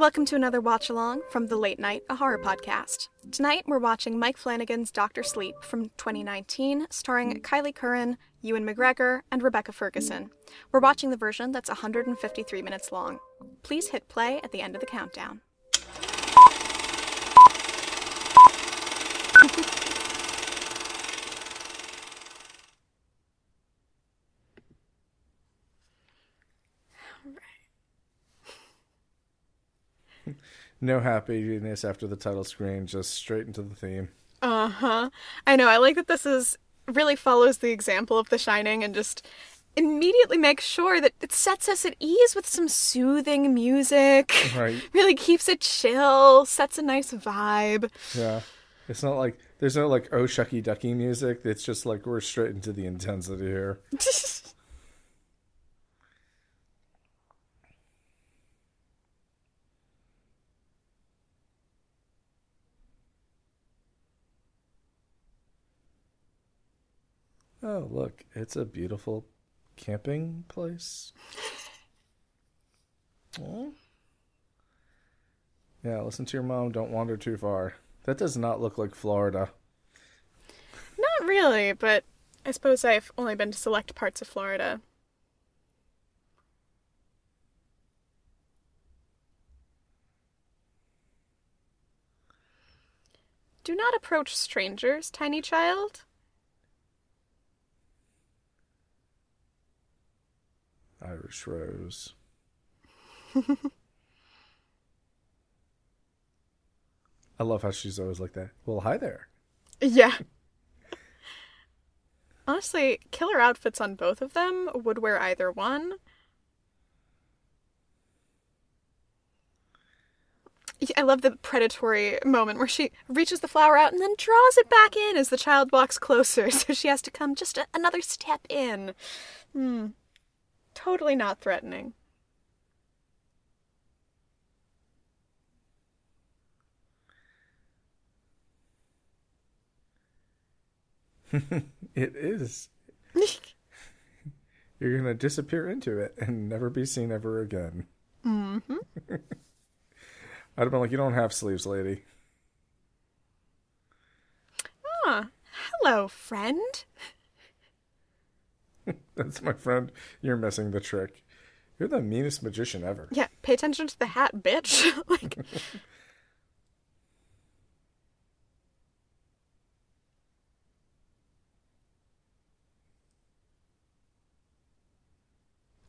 Welcome to another watch along from the Late Night, a horror podcast. Tonight we're watching Mike Flanagan's Doctor Sleep from 2019, starring Kyliegh Curran, Ewan McGregor, and Rebecca Ferguson. We're watching the version that's 153 minutes long. Please hit play at the end of the countdown. No happiness after the title screen, just straight into the theme. Uh huh. I know. I like that this is really follows the example of The Shining and just immediately makes sure that it sets us at ease with some soothing music. Right. really keeps it chill, sets a nice vibe. Yeah. It's not like there's no like oh shucky ducky music. It's just like we're straight into the intensity here. Oh, look, it's a beautiful camping place. Yeah, listen to your mom. Don't wander too far. That does not look like Florida. Not really, but I suppose I've only been to select parts of Florida. Do not approach strangers, tiny child. Irish Rose. I love how she's always like that. Well, hi there. Yeah. Honestly, killer outfits on both of them would wear either one. Yeah, I love the predatory moment where she reaches the flower out and then draws it back in as the child walks closer, so she has to come just a- another step in. Hmm. Totally not threatening. It is. You're gonna disappear into it and never be seen ever again. Mm-hmm. I'd have been like, you don't have sleeves, lady. Ah, hello, friend. That's my friend. You're missing the trick. You're the meanest magician ever. Yeah, pay attention to the hat, bitch. like,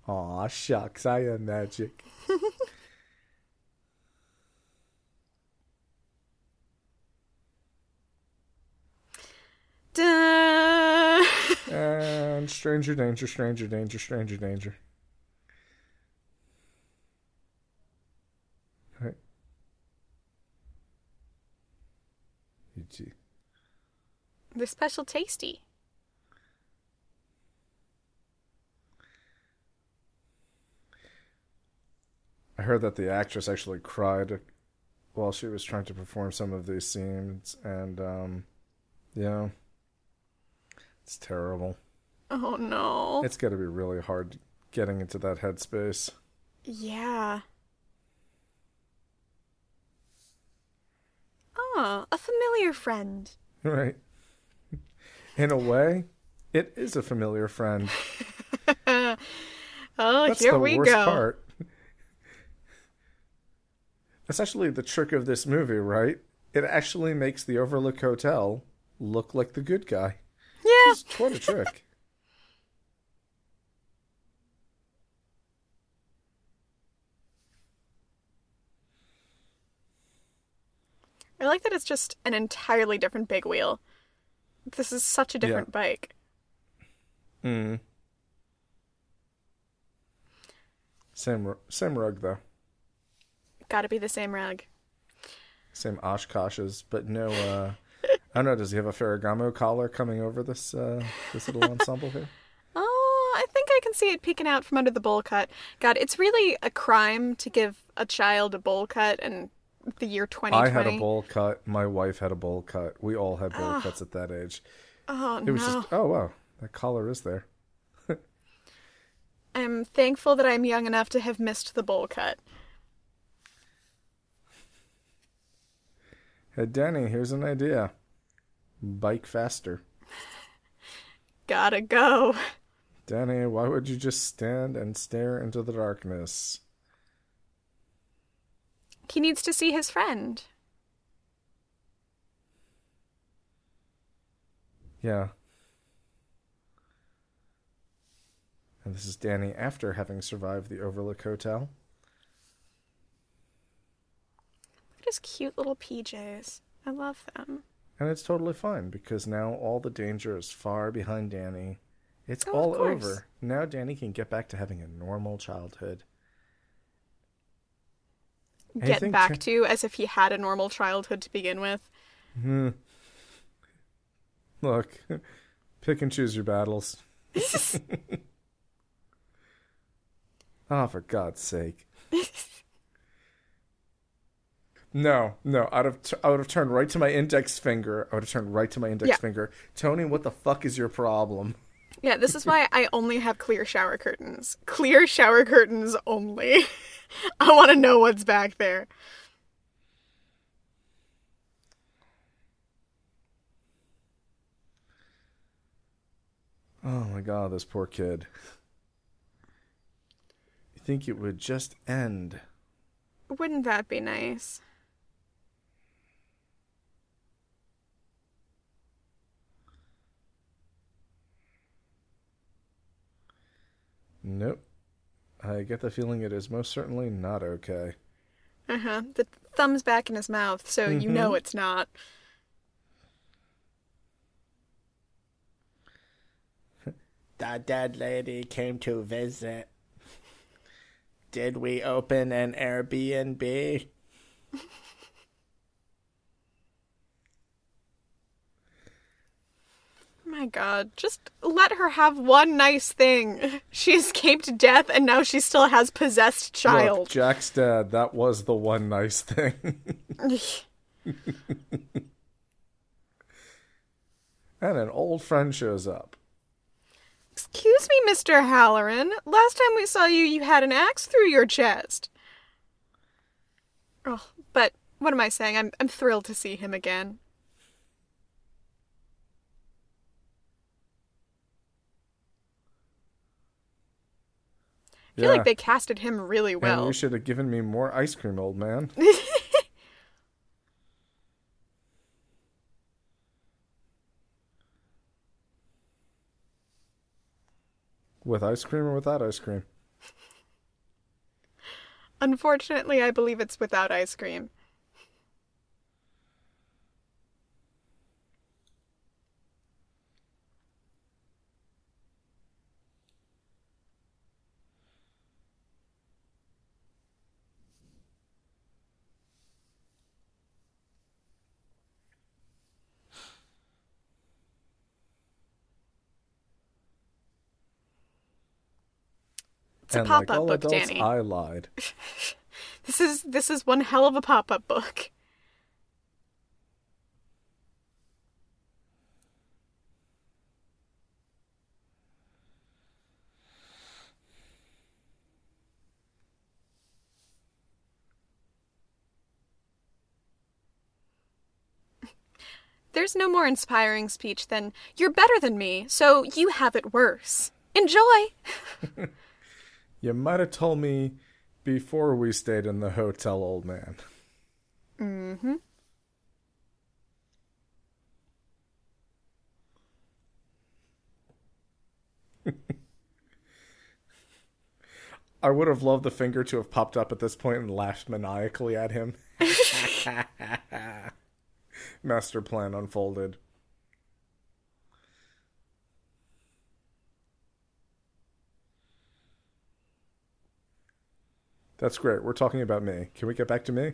Aw, shucks, I am magic. duh. And stranger danger, stranger danger, stranger danger. Right. You too. They're special tasty. I heard that the actress actually cried while she was trying to perform some of these scenes, and um, yeah, it's terrible. Oh no. It's got to be really hard getting into that headspace. Yeah. Ah, a familiar friend. Right. In a way, it is a familiar friend. Oh, That's here the we worst go. part. That's actually the trick of this movie, right? It actually makes the Overlook Hotel look like the good guy. Yeah. It's what a trick. like that it's just an entirely different big wheel. This is such a different bike. Mm. Same, same rug though. Gotta be the same rug. Same Oshkoshes, but no. uh I don't know. Does he have a Ferragamo collar coming over this uh this little ensemble here? Oh, I think I can see it peeking out from under the bowl cut. God, it's really a crime to give a child a bowl cut in the year 2020. I had a bowl cut. My wife had a bowl cut. We all had bowl ah. cuts at that age. Oh, It was no. just oh wow, that collar is there. I'm thankful that I'm young enough to have missed the bowl cut. Hey, Danny, here's an idea. Bike faster. Gotta go. Danny, why would you just stand and stare into the darkness? He needs to see his friend. Yeah. And this is Danny after having survived the Overlook Hotel. Look at his cute little PJs. I love them. And it's totally fine because now all the danger is far behind Danny. It's Oh, all over. Now Danny can get back to having a normal childhood. Get back Ch- to as if he had a normal childhood to begin with. Hmm. Look, pick and choose your battles. oh, for God's sake. No, no. I'd have t- I would have turned right to my index finger. I would have turned right to my index Yeah. finger. Tony, what the fuck is your problem? Yeah, this is why I only have clear shower curtains. Clear shower curtains only. I want to know what's back there. Oh my God, this poor kid. You think it would just end? Wouldn't that be nice? Nope. I get the feeling it is most certainly not okay. Uh huh. The thumb's back in his mouth, so you know it's not. The dead lady came to visit. Did we open an Airbnb? My god, just let her have one nice thing. She escaped death and now she still has possessed Look, child. Jack's dad, that was the one nice thing. and an old friend shows up. Excuse me, Mr. Hallorann. Last time we saw you, you had an axe through your chest. Oh, but what am I saying? I'm I'm thrilled to see him again. Feel Yeah. like they casted him really well. you should have given me more ice cream, old man. With ice cream or without ice cream? Unfortunately, I believe it's without ice cream. It's a and like pop-up all book, adults, Danny. I lied. This is this is one hell of a pop-up book. There's no more inspiring speech than you're better than me, so you have it worse. Enjoy. You might have told me before we stayed in the hotel, old man. Mm-hmm. I would have loved the finger to have popped up at this point and laughed maniacally at him. Master plan unfolded. That's great. We're talking about me. Can we get back to me?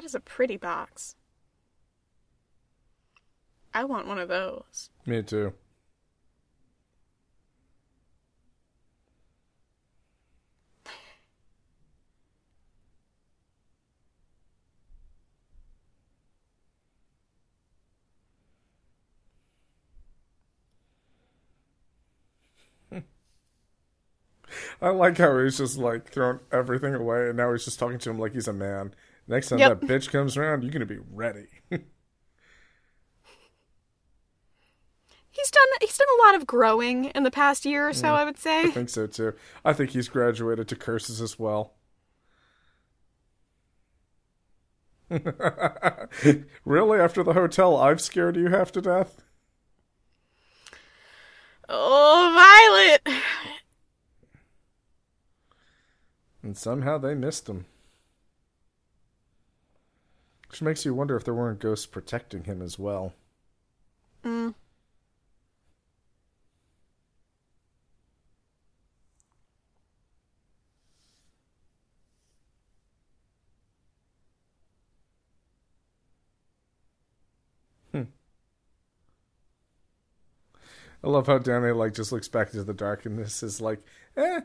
That is a pretty box. I want one of those. Me too. I like how he's just like throwing everything away, and now he's just talking to him like he's a man. Next time Yep. that bitch comes around, you're gonna be ready. He's done he's done a lot of growing in the past year or so, I would say. I think so too. I think he's graduated to curses as well. really? After the hotel, I've scared you half to death? Oh, Violet. And somehow they missed him. Which makes you wonder if there weren't ghosts protecting him as well. Mm. I love how Danny like just looks back into the darkness is like, eh,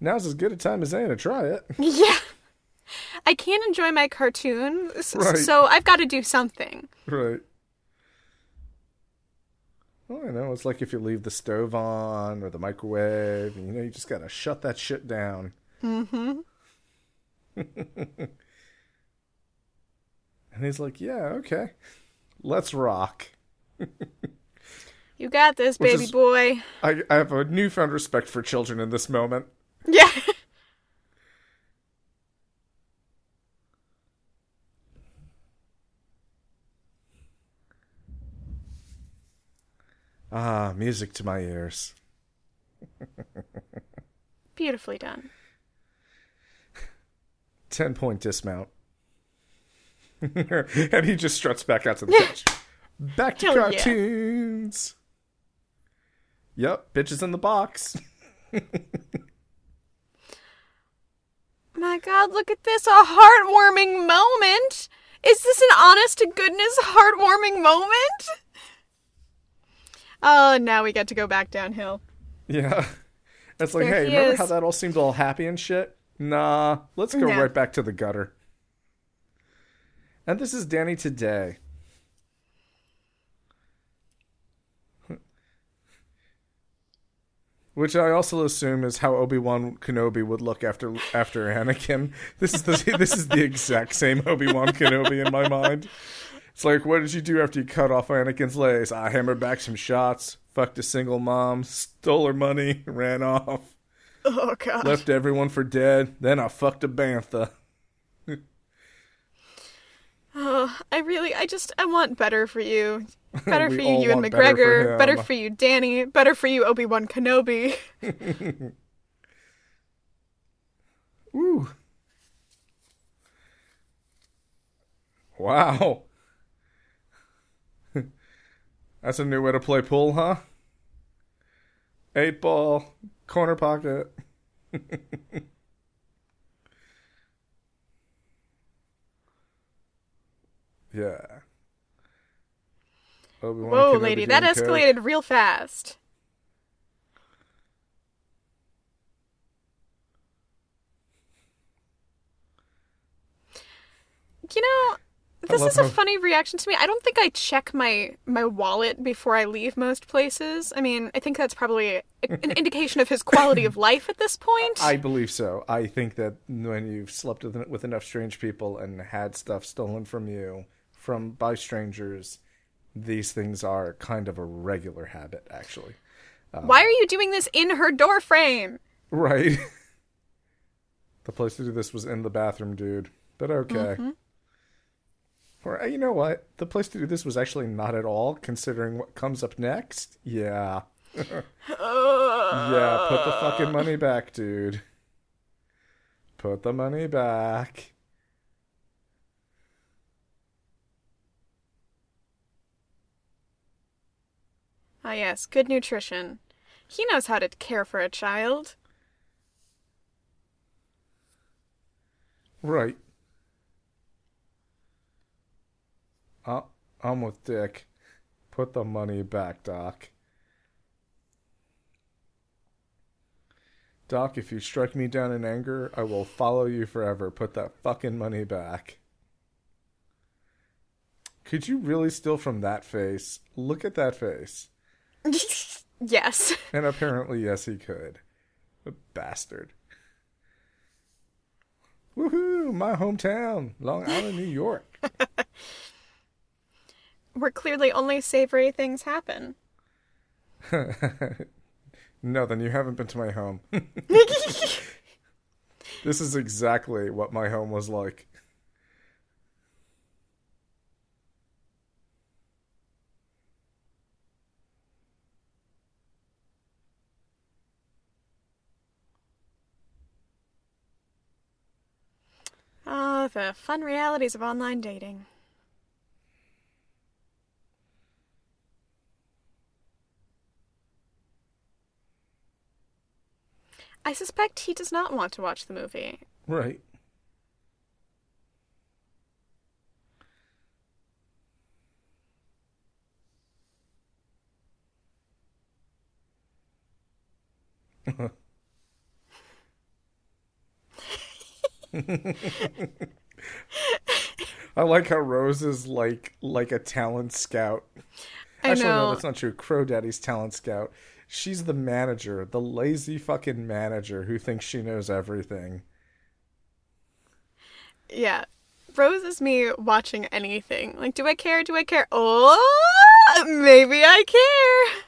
now's as good a time as any to try it. Yeah. I can't enjoy my cartoon, Right. so I've got to do something. Right. Well, I know. It's like if you leave the stove on or the microwave, you know, you just gotta shut that shit down. Mm-hmm. And he's like, yeah, okay. Let's rock. You got this, Which baby is- boy. I, I have a newfound respect for children in this moment. Yeah. Ah, music to my ears. Beautifully done. 10 point dismount. and he just struts back out to the couch. Back to Hell yeah. cartoons. Yep, bitches in the box. My god, look at this. A heartwarming moment. Is this an honest to goodness heartwarming moment? Oh, now we get to go back downhill. Yeah. It's like, There hey, he remember is. how that all seemed all happy and shit? Nah, let's go No. right back to the gutter. And this is Danny today. Which I also assume is how Obi Wan Kenobi would look after after Anakin. This is the this is the exact same Obi Wan Kenobi in my mind. It's like, what did you do after you cut off Anakin's legs? I hammered back some shots, fucked a single mom, stole her money, ran off, Oh god. left everyone for dead. Then I fucked a bantha. Oh, I really, I just, I want better for you. Better for all you, and want better for McGregor. Better for you, Danny. Better for you, Obi Wan Kenobi. Ooh. Wow. That's a new way to play pool, huh? Eight ball, corner pocket. yeah. Obi-Wan Whoa, Kenobi lady, that coke. escalated real fast. You know, this is a funny reaction to me. I don't think I check my my wallet before I leave most places. I mean, I think that's probably an indication of his quality of life at this point. I believe so. I think that when you've slept with, with enough strange people and had stuff stolen from you from by strangers, these things are kind of a regular habit, actually. Um, Why are you doing this in her door frame? Right. the place to do this was in the bathroom, dude. But okay. Mm-hmm. Or uh, you know what? The place to do this was actually not at all, considering what comes up next. Yeah. Yeah, put the fucking money back, dude. Put the money back. Ah, yes, good nutrition. He knows how to care for a child. Right. Uh, I'm with Dick. Put the money back, Doc. Doc, if you strike me down in anger, I will follow you forever. Put that fucking money back. Could you really steal from that face? Look at that face. yes. And apparently, yes, he could. A bastard. Woohoo! My hometown, Long Island, New York. Where clearly only savory things happen. no, then you haven't been to my home. this is exactly what my home was like. Ah, the fun realities of online dating. I suspect he does not want to watch the movie. Right. I like how Rose is like like a talent scout. I Actually, know. no, that's not true. Crow Daddy's talent scout. She's the manager, the lazy fucking manager who thinks she knows everything. Yeah. Rose is me watching anything. Like, do I care? Do I care? Oh, maybe I care.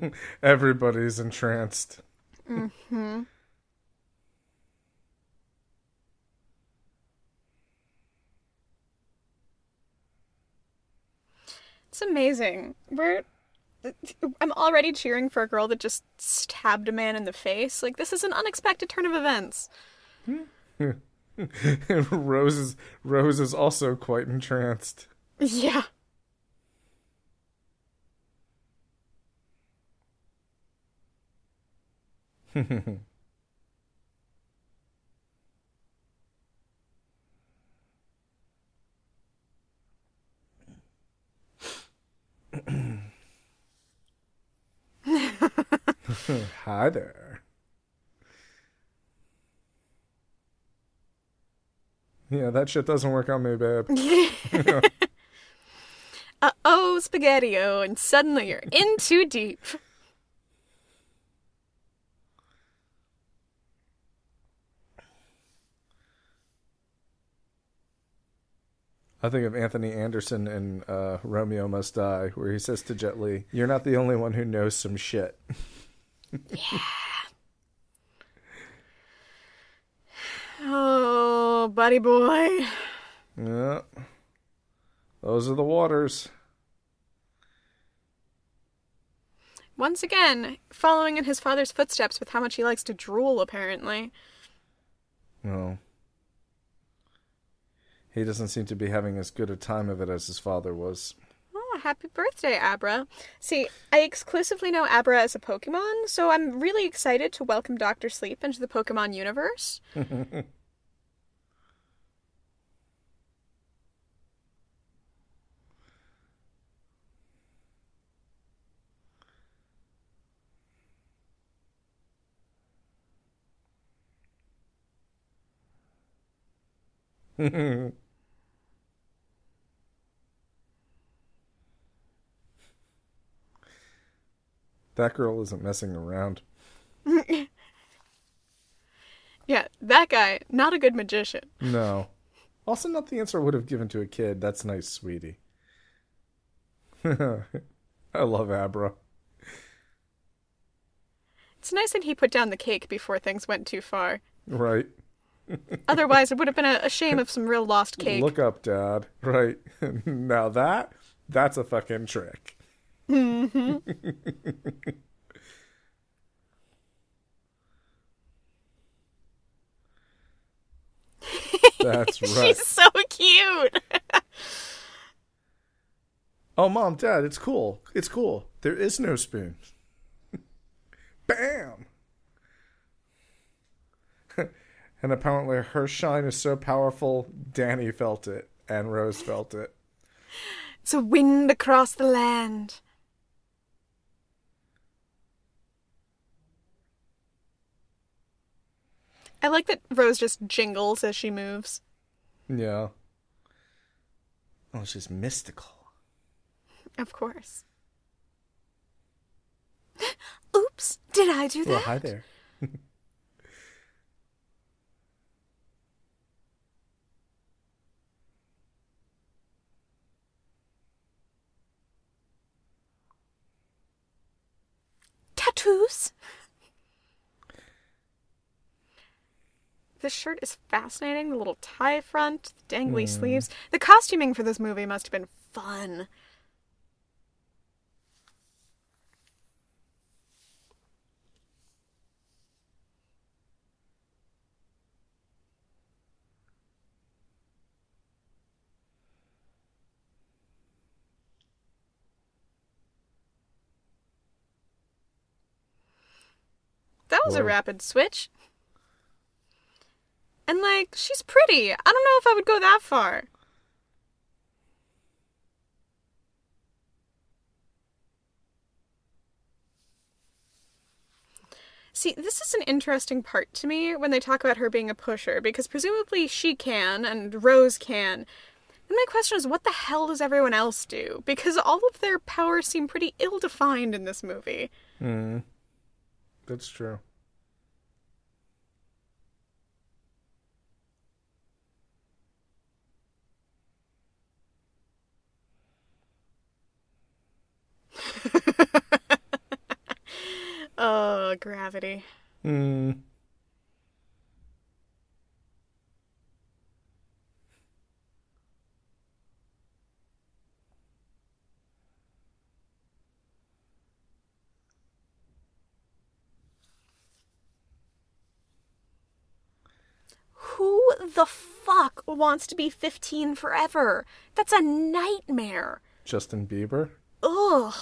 Everybody's entranced. Mm-hmm. It's amazing. We're. I'm already cheering for a girl that just stabbed a man in the face. Like, this is an unexpected turn of events. Rose is Rose is also quite entranced. Yeah. Hi there. Yeah, that shit doesn't work on me, babe. Uh oh, spaghetti and suddenly you're in too deep. I think of Anthony Anderson in uh, Romeo Must Die, where he says to Jet Li, "You're not the only one who knows some shit." yeah. Oh, buddy boy. Yeah, those are the waters. Once again, following in his father's footsteps with how much he likes to drool, apparently. No, he doesn't seem to be having as good a time of it as his father was. Oh, happy birthday, Abra. See, I exclusively know Abra as a Pokemon, so I'm really excited to welcome Dr. Sleep into the Pokemon universe. That girl isn't messing around. Yeah, that guy, not a good magician. No. Also, not the answer I would have given to a kid. That's nice, sweetie. I love Abra. It's nice that he put down the cake before things went too far. Right. Otherwise, it would have been a, a shame of some real lost cake. Look up, Dad. Right. now that, that's a fucking trick. Mm-hmm. That's right. She's so cute. Oh, mom, dad, it's cool. It's cool. There is no spoon. Bam! and apparently, her shine is so powerful, Danny felt it, and Rose felt it. it's a wind across the land. I like that Rose just jingles as she moves. Yeah. Oh, she's mystical. Of course. Oops, did I do that? Well, hi there. Tattoos? This shirt is fascinating. The little tie front, the dangly sleeves. The costuming for this movie must have been fun. That was a rapid switch. And like, she's pretty. I don't know if I would go that far. See, this is an interesting part to me when they talk about her being a pusher, because presumably she can, and Rose can. And my question is, what the hell does everyone else do? Because all of their powers seem pretty ill defined in this movie. Hmm. That's true. Oh, gravity. Hmm. Who the fuck wants to be 15 forever? That's a nightmare. Justin Bieber. Ugh.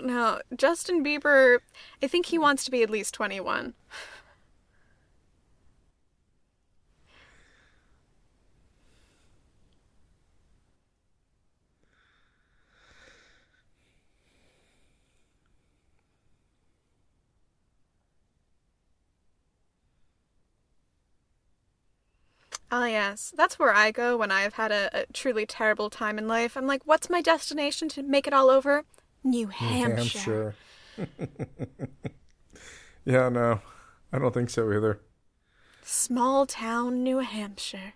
No, Justin Bieber, I think he wants to be at least 21. Ah, yes. That's where I go when I've had a, a truly terrible time in life. I'm like, what's my destination to make it all over? New Hampshire. Hampshire. yeah, no. I don't think so either. Small town New Hampshire.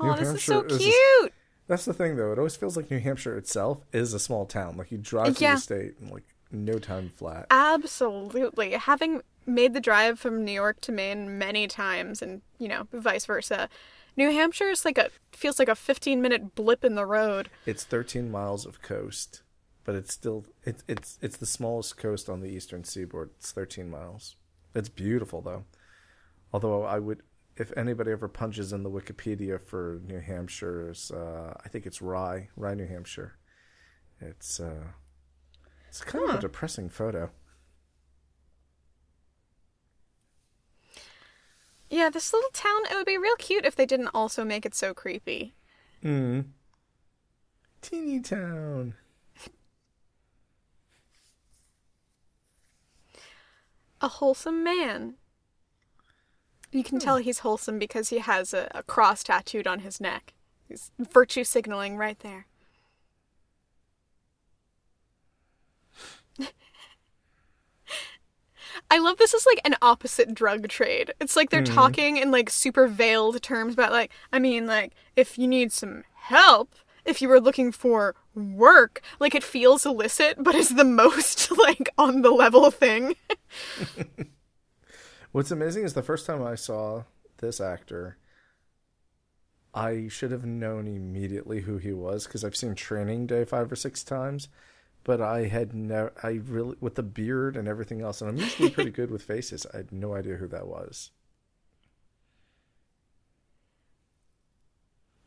Oh, New this is so Hampshire is cute. That's the thing, though. It always feels like New Hampshire itself is a small town. Like you drive through Yeah. the state in like no time flat. Absolutely. Having made the drive from New York to Maine many times and, you know, vice versa. New Hampshire is like a feels like a 15 minute blip in the road. It's 13 miles of coast, but it's still it's it's it's the smallest coast on the eastern seaboard. It's 13 miles. It's beautiful though. Although I would if anybody ever punches in the Wikipedia for New Hampshire's uh I think it's Rye, Rye, New Hampshire. It's uh it's kind of a depressing photo. Yeah, this little town, it would be real cute if they didn't also make it so creepy. Hmm. Teeny town. A wholesome man. You can tell he's wholesome because he has a, a cross tattooed on his neck. He's virtue signaling right there. I love this is like an opposite drug trade. It's like they're hmm. talking in like super veiled terms about like I mean like if you need some help, if you were looking for work, like it feels illicit but is the most like on the level thing. What's amazing is the first time I saw this actor, I should have known immediately who he was because I've seen Training Day five or six times, but I had never, I really, with the beard and everything else, and I'm usually pretty good with faces, I had no idea who that was.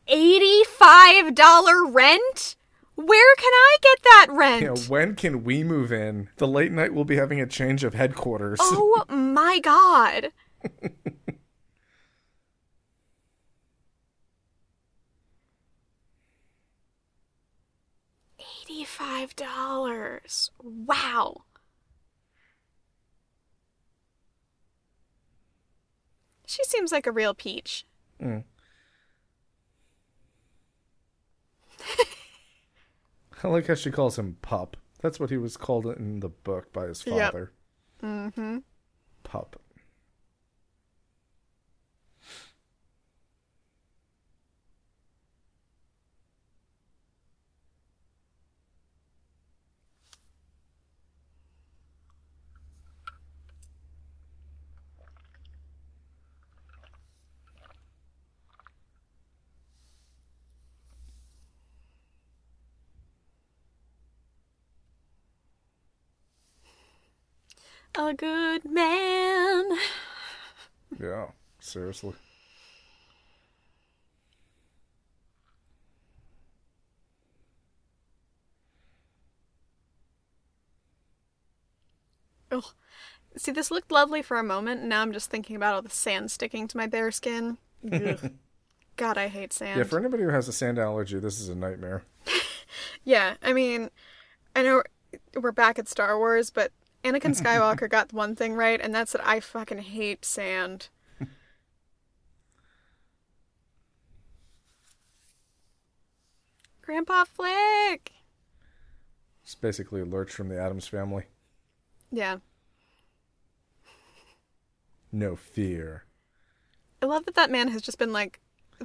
$85 rent? Where can I get that rent? You know, when can we move in? The late night We'll be having a change of headquarters. Oh my god. Eighty-five dollars. Wow. She seems like a real peach. Mm. I like how she calls him pup. That's what he was called in the book by his father. Yep. Mm-hmm. Pup. A good man. Yeah, seriously. Ugh. See, this looked lovely for a moment, and now I'm just thinking about all the sand sticking to my bare skin. Ugh. God, I hate sand. Yeah, for anybody who has a sand allergy, this is a nightmare. Yeah, I mean, I know we're back at Star Wars, but Anakin Skywalker got one thing right, and that's that I fucking hate sand. Grandpa Flick! It's basically a lurch from the Addams family. Yeah. No fear. I love that that man has just been like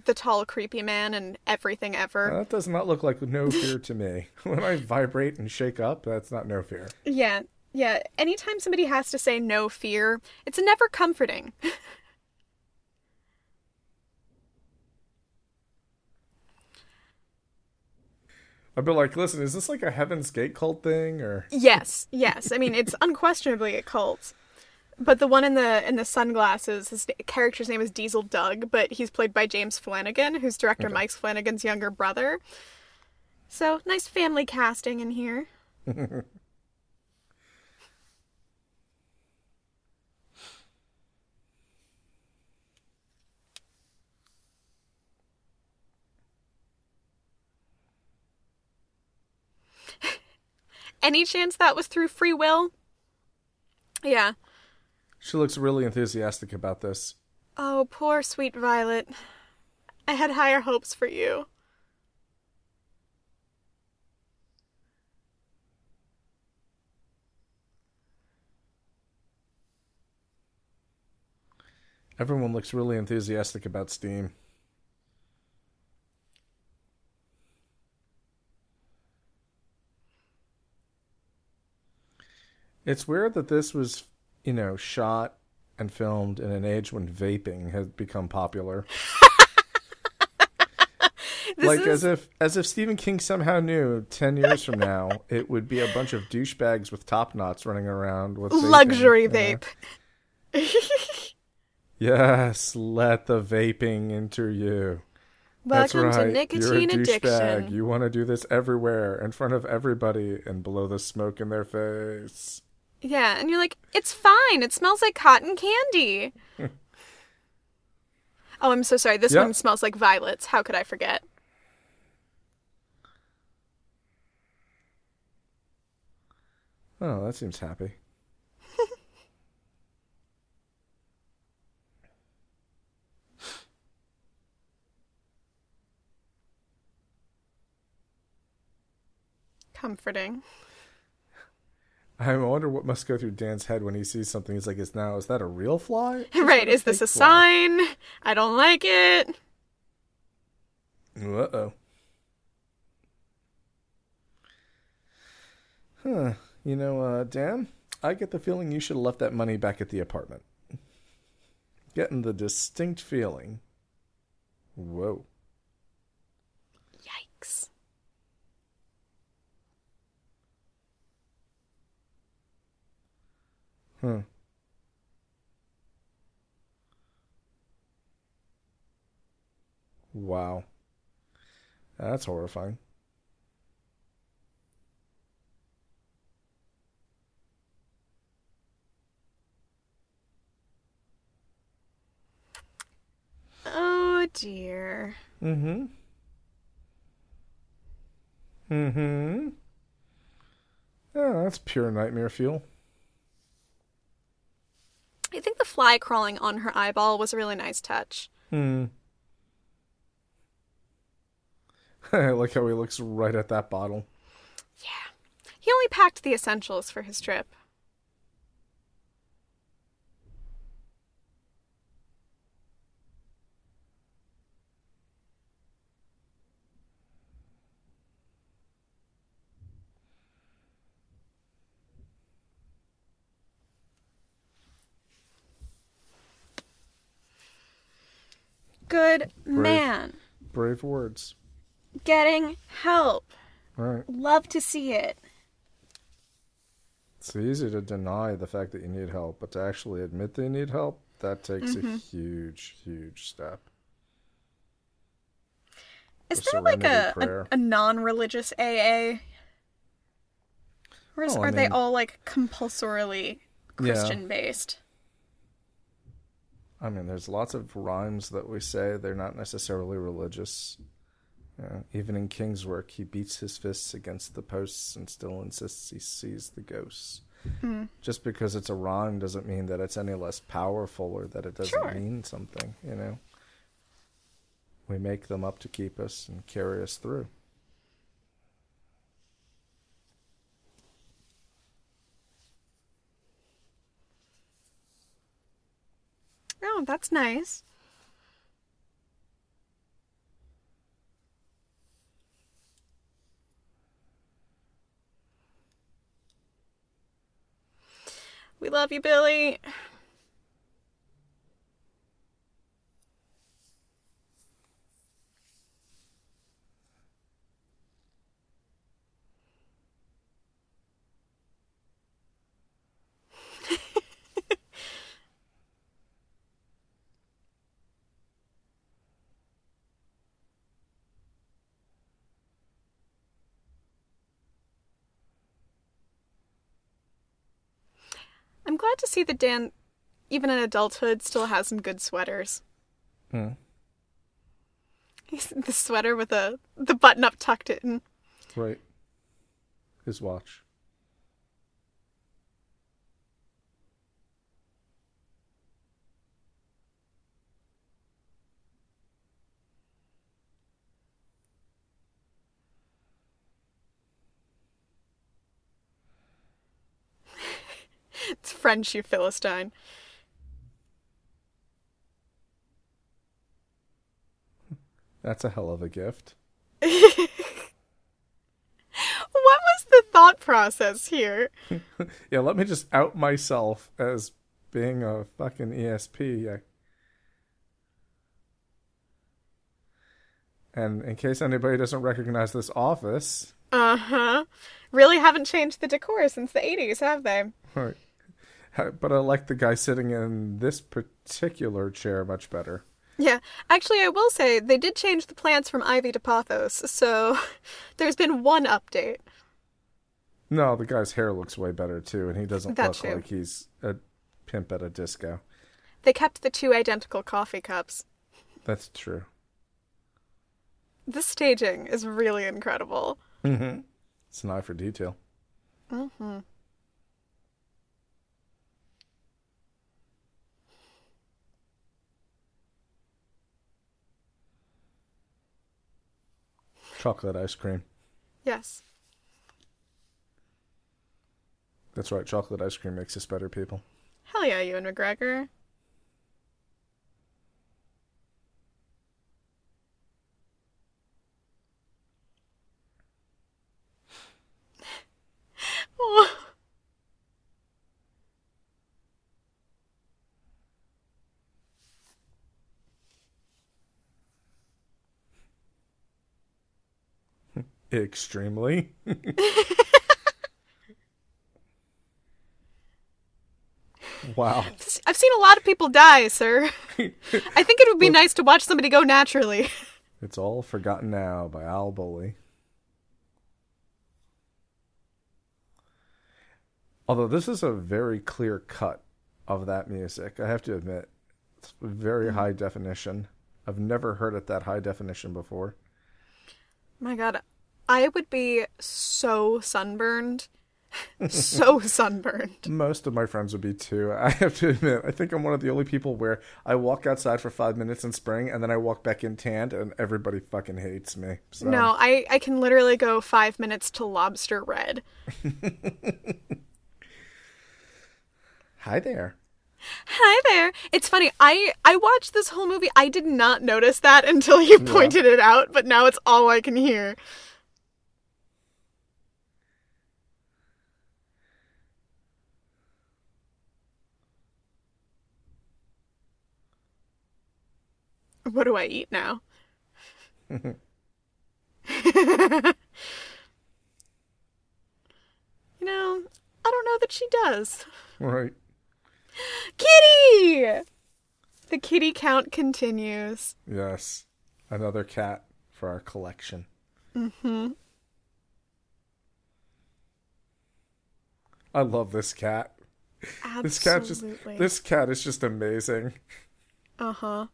the tall, creepy man and everything ever. That does not look like no fear to me. When I vibrate and shake up, that's not no fear. Yeah, yeah. Anytime somebody has to say no fear, it's never comforting. I'd be like, listen, is this like a Heaven's Gate cult thing or yes, yes. I mean, it's unquestionably a cult. But the one in the in the sunglasses, his character's name is Diesel Doug, but he's played by James Flanagan, who's director Mike Flanagan's younger brother. So nice family casting in here. Any chance that was through free will? Yeah. She looks really enthusiastic about this. Oh, poor sweet Violet. I had higher hopes for you. Everyone looks really enthusiastic about Steam. It's weird that this was, you know, shot and filmed in an age when vaping had become popular. like as if as if Stephen King somehow knew 10 years from now it would be a bunch of douchebags with top knots running around with vaping, Luxury you know? vape. Yes, let the vaping enter you. That's Welcome right. to nicotine You're a addiction. You want to do this everywhere, in front of everybody, and blow the smoke in their face. Yeah, and you're like, it's fine. It smells like cotton candy. oh, I'm so sorry. This Yeah. one smells like violets. How could I forget? Oh, that seems happy. Comforting. I wonder what must go through Dan's head when he sees something. He's like, "Is now is that a real fly? right, is this a fly?" sign? I don't like it. Uh oh. Huh. You know, uh, Dan, I get the feeling you should have left that money back at the apartment. Getting the distinct feeling. Whoa. Yikes. Huh. Wow. That's horrifying. Oh dear. Mm-hmm. Mm-hmm. Yeah, that's pure nightmare fuel. I think the fly crawling on her eyeball was a really nice touch. Hmm. I like how he looks right at that bottle. Yeah. He only packed the essentials for his trip. Good man. Brave words. Getting help. All right. Love to see it. It's easy to deny the fact that you need help, but to actually admit that you need help, that takes a mm-hmm. huge, huge step. Is there like a, a, a non religious AA? Or is, Oh, are they all like compulsorily Yeah. Christian based? I mean, there's lots of rhymes that we say they're not necessarily religious. Yeah, even in King's work, he beats his fists against the posts and still insists he sees the ghosts. Hmm. Just because it's a rhyme doesn't mean that it's any less powerful or that it doesn't Sure. mean something, you know? We make them up to keep us and carry us through. Oh, that's nice. We love you, Billy. I'm glad to see that Dan, even in adulthood, still has some good sweaters. Hmm. The sweater with the the button up tucked in. Right. His watch. It's French, you Philistine. That's a hell of a gift. What was the thought process here? Yeah, let me just out myself as being a fucking ESP. Yeah. And in case anybody doesn't recognize this office, Uh huh. Really haven't changed the decor since the 80s, have they? right, but I like the guy sitting in this particular chair much better. Yeah. Actually, I will say they did change the plants from ivy to pothos, so there's been one update. No, the guy's hair looks way better too, and he doesn't That's look true. like he's a pimp at a disco. They kept the two identical coffee cups. That's true. This staging is really incredible. Mm-hmm. It's an eye for detail. Mm-hmm. Chocolate ice cream. Yes. That's right. Chocolate ice cream makes us better people. Hell yeah, Ewan McGregor. Oh. Extremely. wow. I've seen a lot of people die, sir. I think it would be nice to watch somebody go naturally. It's all forgotten now by Al Bowlly. Although this is a very clear cut of that music, I have to admit, it's very mm. high definition. I've never heard it that high definition before. My god, I would be so sunburned. so sunburned. Most of my friends would be too. I have to admit, I think I'm one of the only people where I walk outside for five minutes in spring and then I walk back in tanned and everybody fucking hates me. So. No, I, I can literally go five minutes to lobster red. Hi there. Hi there. It's funny. I I watched this whole movie. I did not notice that until you pointed it out, but now it's all I can hear. What do I eat now? you know, I don't know that she does. Right. Kitty! The kitty count continues. Yes. Another cat for our collection. Mm-hmm. I love this cat. Absolutely. This cat just this cat is just amazing. Uh huh.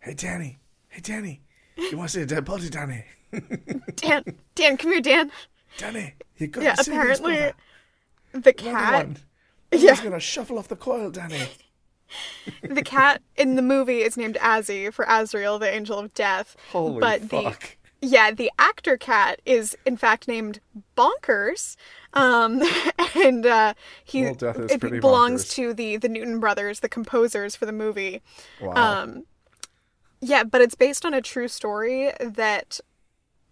Hey Danny. Hey Danny. You want to see a dead body, Danny? Dan, Dan, come here, Dan. Danny, you got Yeah, to see apparently this, the brother. Another cat, one. Yeah. He's gonna shuffle off the coil, Danny. the cat in the movie is named Azzy for Azrael, the angel of death. Holy but the fuck. Yeah, the actor cat is in fact named Bonkers. Um, and uh, he Well, is it belongs bonkers. to the the Newton brothers, the composers for the movie. Wow. Um, yeah, but it's based on a true story that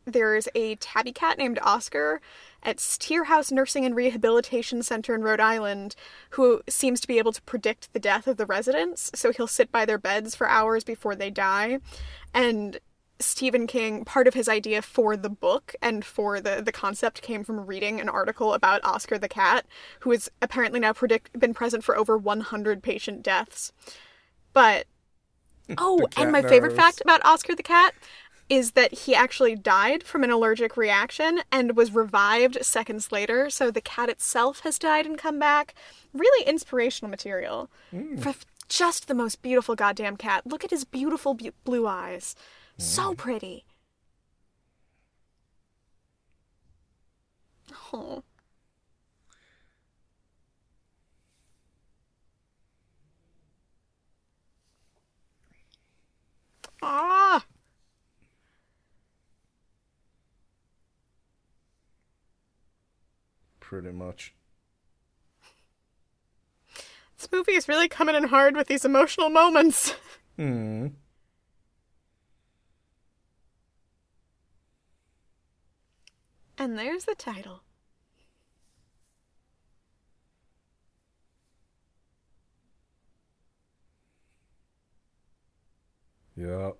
there's a tabby cat named Oscar at Steere House Nursing and Rehabilitation Center in Rhode Island who seems to be able to predict the death of the residents. So he'll sit by their beds for hours before they die. And Stephen King, part of his idea for the book and for the, the concept came from reading an article about Oscar the cat, who has apparently now predict been present for over 100 patient deaths. But oh, and my favorite fact about Oscar the cat is that he actually died from an allergic reaction and was revived seconds later. So the cat itself has died and come back. Really inspirational material for just the most beautiful goddamn cat. Look at his beautiful bu- blue eyes. So pretty. Oh. Ah. Pretty much. This movie is really coming in hard with these emotional moments. Hmm. And there's the title. Yep.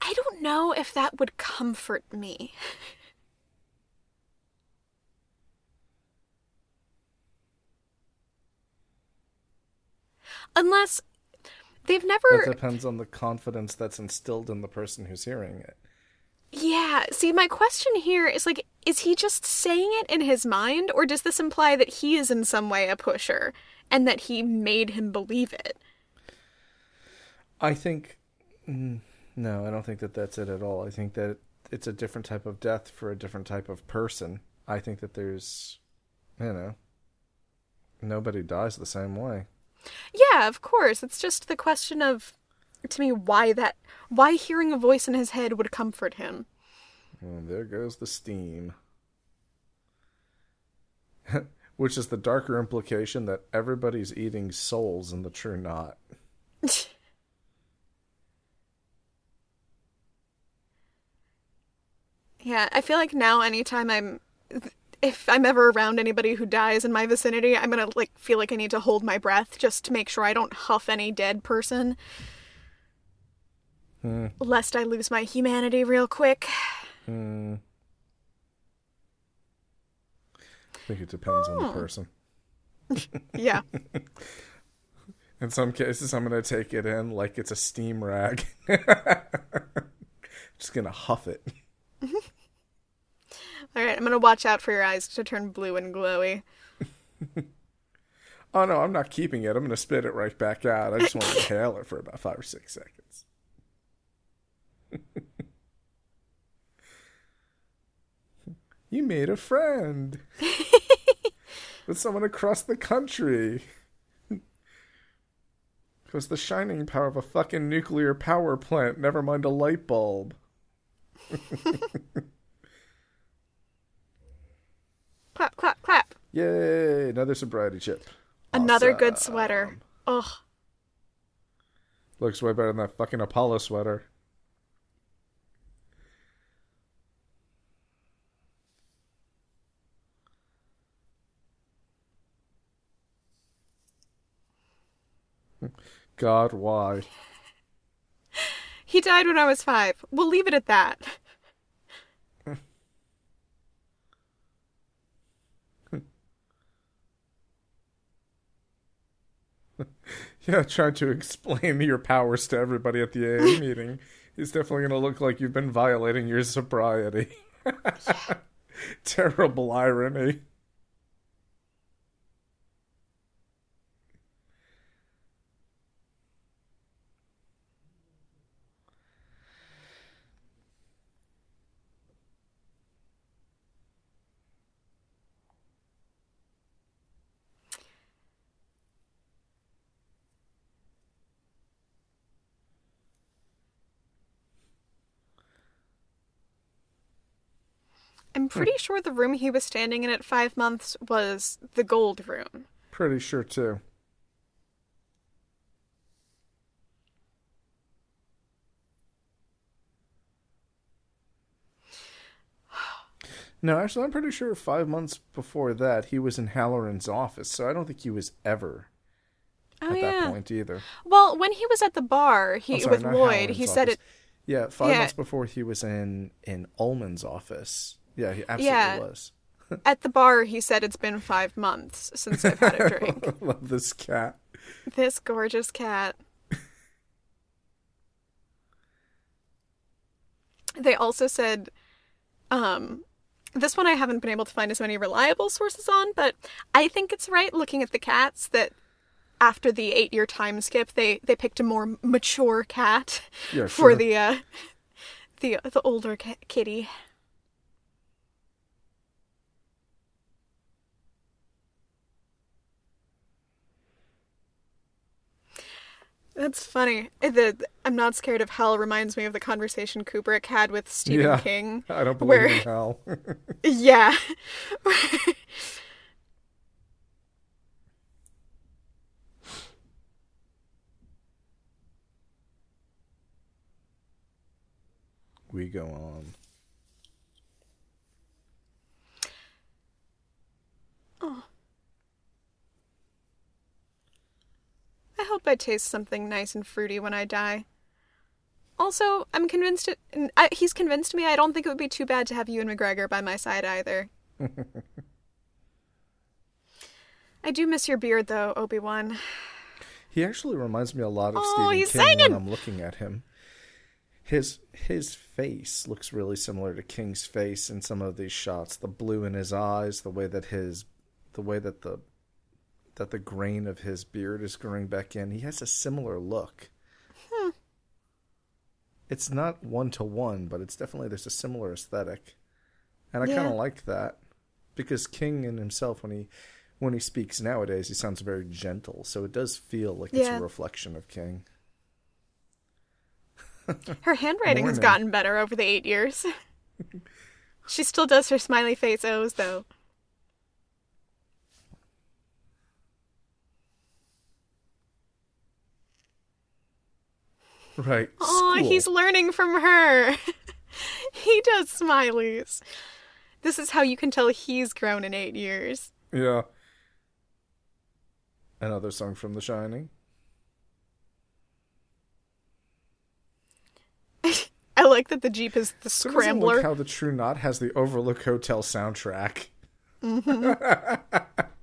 I don't know if that would comfort me. Unless they've never. depends on the confidence that's instilled in the person who's hearing it. Yeah, see, my question here is like, is he just saying it in his mind, or does this imply that he is in some way a pusher and that he made him believe it? I think. mm, No, I don't think that that's it at all. I think that it's a different type of death for a different type of person. I think that there's. You know. Nobody dies the same way. Yeah, of course. It's just the question of, to me, why that, why hearing a voice in his head would comfort him. There goes the steam. Which is the darker implication that everybody's eating souls in the true knot. Yeah, I feel like now anytime I'm if I'm ever around anybody who dies in my vicinity, I'm gonna like feel like I need to hold my breath just to make sure I don't huff any dead person. Hmm. Lest I lose my humanity real quick. Hmm. I think it depends on the Oh. person. Yeah. In some cases, I'm going to take it in like it's a steam rag. Just going to huff it. Alright, I'm gonna watch out for your eyes to turn blue and glowy. Oh no, I'm not keeping it. I'm going to spit it right back out. I just want to inhale it for about five or six seconds. you made a friend with someone across the country. It was the shining power of a fucking nuclear power plant, never mind a light bulb. Clap, clap, clap. Yay, another sobriety chip. Another good sweater. Ugh. Looks way better than that fucking Apollo sweater. God, why? He died when I was five. We'll leave it at that. Yeah, trying to explain your powers to everybody at the AA meeting is definitely going to look like you've been violating your sobriety. Terrible irony. I'm pretty sure the room he was standing in at five months was the gold room. Pretty sure, too. No, actually, I'm pretty sure five months before that, he was in Hallorann's office, so I don't think he was ever Oh at yeah. that point either. Well, when he was at the bar, he sorry, with Lloyd, Hallorann's he said it. Yeah, five Yeah. months before he was in in Ullman's office. Yeah, he absolutely Yeah. was. At the bar, he said it's been five months since I've had a drink. I love this cat. this gorgeous cat. They also said, um, this one I haven't been able to find as many reliable sources on, but I think it's right looking at the cats that after the eight year time skip, they, they picked a more mature cat Yeah, for sure. the, uh, the, the older ca- kitty. That's funny. The I'm not scared of hell reminds me of the conversation Kubrick had with Stephen Yeah. King. I don't believe where- in hell. Yeah. we go on. Oh. I hope I taste something nice and fruity when I die. Also, I'm convinced it, I, he's convinced me. I don't think it would be too bad to have Ewan McGregor by my side either. I do miss your beard, though, Obi Wan. He actually reminds me a lot of Oh, Stephen King when! I'm looking at him. His his face looks really similar to King's face in some of these shots. The blue in his eyes, the way that his the way that the that the grain of his beard is growing back in. He has a similar look. Hmm. It's not one to one, but it's definitely there's a similar aesthetic. And I kind of like that because King in himself when he when he speaks nowadays, he sounds very gentle. So it does feel like it's a reflection of King. Her handwriting has gotten better over the eight years. She still does her smiley face O's though. Right. Oh, he's learning from her. he does smileys. This is how you can tell he's grown in eight years. Yeah. Another song from The Shining. I like that the Jeep is the scrambler. like how the True Knot has the Overlook Hotel soundtrack. Mm-hmm. And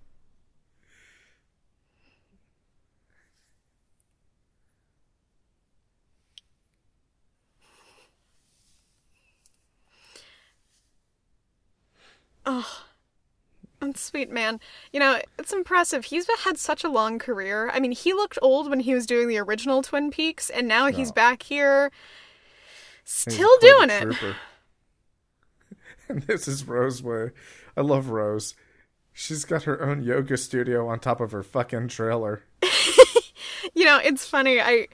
sweet man. You know, it's impressive. He's had such a long career. I mean, he looked old when he was doing the original Twin Peaks, and now he's back here still doing it. trooper. and this is Rose Way. I love Rose. She's got her own yoga studio on top of her fucking trailer. You know, it's funny. I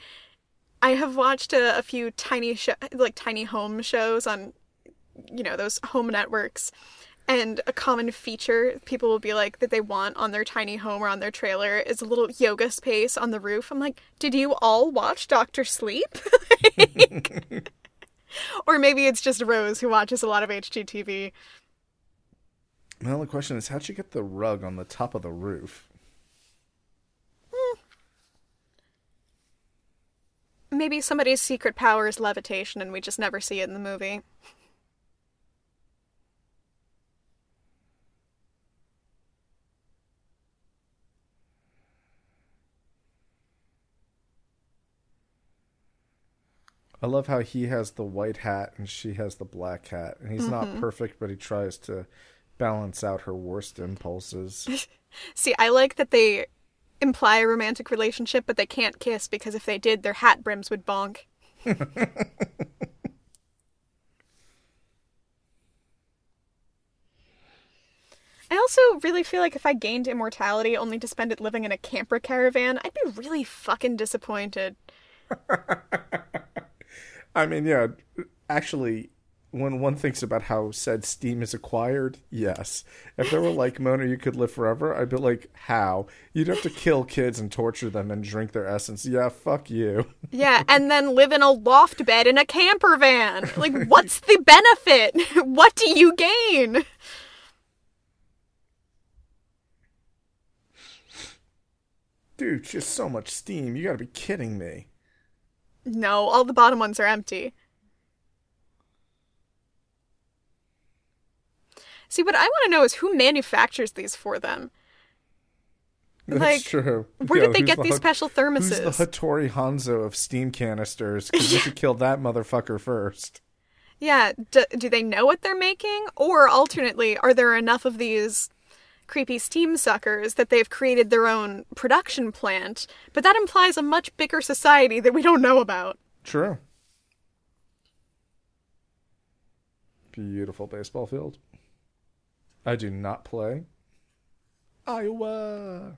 I have watched a, a few tiny sh- like tiny home shows on you know, those home networks. And a common feature people will be like that they want on their tiny home or on their trailer is a little yoga space on the roof. I'm like, did you all watch Doctor Sleep? or maybe it's just Rose who watches a lot of HGTV. My only question is how'd you get the rug on the top of the roof? Hmm. Maybe somebody's secret power is levitation and we just never see it in the movie. I love how he has the white hat and she has the black hat. And he's not mm-hmm. perfect, but he tries to balance out her worst impulses. See, I like that they imply a romantic relationship, but they can't kiss because if they did, their hat brims would bonk. I also really feel like if I gained immortality only to spend it living in a camper caravan, I'd be really fucking disappointed. I mean, yeah, actually, when one thinks about how said steam is acquired, yes. If there were like Mona, you could live forever, I'd be like, how? You'd have to kill kids and torture them and drink their essence. Yeah, fuck you. Yeah, and then live in a loft bed in a camper van. Like, what's the benefit? What do you gain? Dude, just so much steam. You gotta be kidding me. No, all the bottom ones are empty. See, what I want to know is who manufactures these for them. That's Like, true. Where Yo, did they get the these special Who's thermoses? the Hattori Hanzo of steam canisters? Because we should kill that motherfucker first. Yeah, d- do they know what they're making? Or alternately, are there enough of these creepy steam suckers that they've created their own production plant? But that implies a much bigger society that we don't know about. True. Beautiful baseball field. I do not play. Iowa.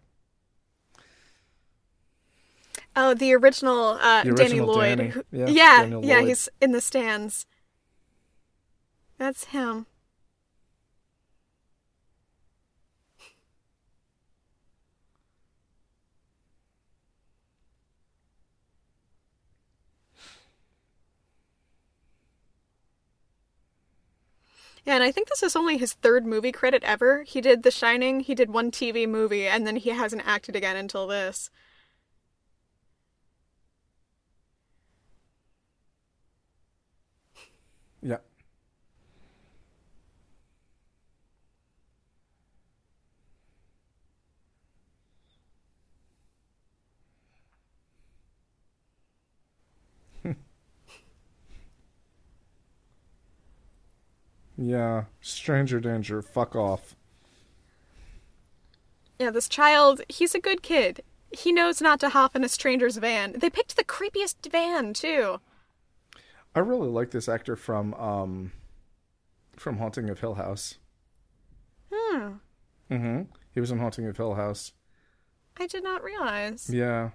Oh, the original, uh, The Danny Lloyd. Danny. who- Yeah, yeah, yeah, Lloyd. he's in the stands. That's him. Yeah, and I think this is only his third movie credit ever. He did The Shining, he did one TV movie, and then he hasn't acted again until this. Yeah. Yeah, stranger danger, fuck off. Yeah, this child, he's a good kid. He knows not to hop in a stranger's van. They picked the creepiest van, too. I really like this actor from um from Haunting of Hill House. Hmm. Mm-hmm. He was in Haunting of Hill House. I did not realize. Yeah.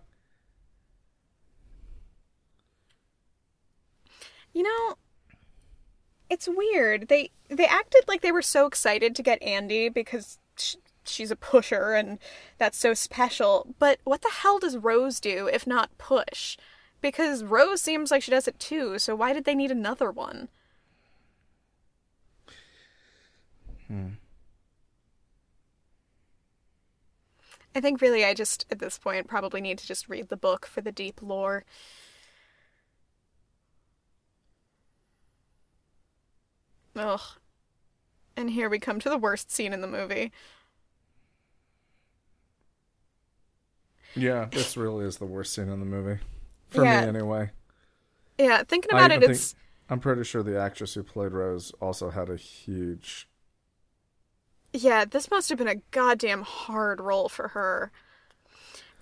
You know, it's weird. They they acted like they were so excited to get Andy because sh- she's a pusher and that's so special. But what the hell does Rose do if not push? Because Rose seems like she does it too. So why did they need another one? Hmm. I think really I just at this point probably need to just read the book for the deep lore. Ugh. And here we come to the worst scene in the movie. Yeah, this really is the worst scene in the movie. For Yeah. me, anyway. Yeah, thinking about it, even it's I'm pretty sure the actress who played Rose also had a huge. yeah, this must have been a goddamn hard role for her.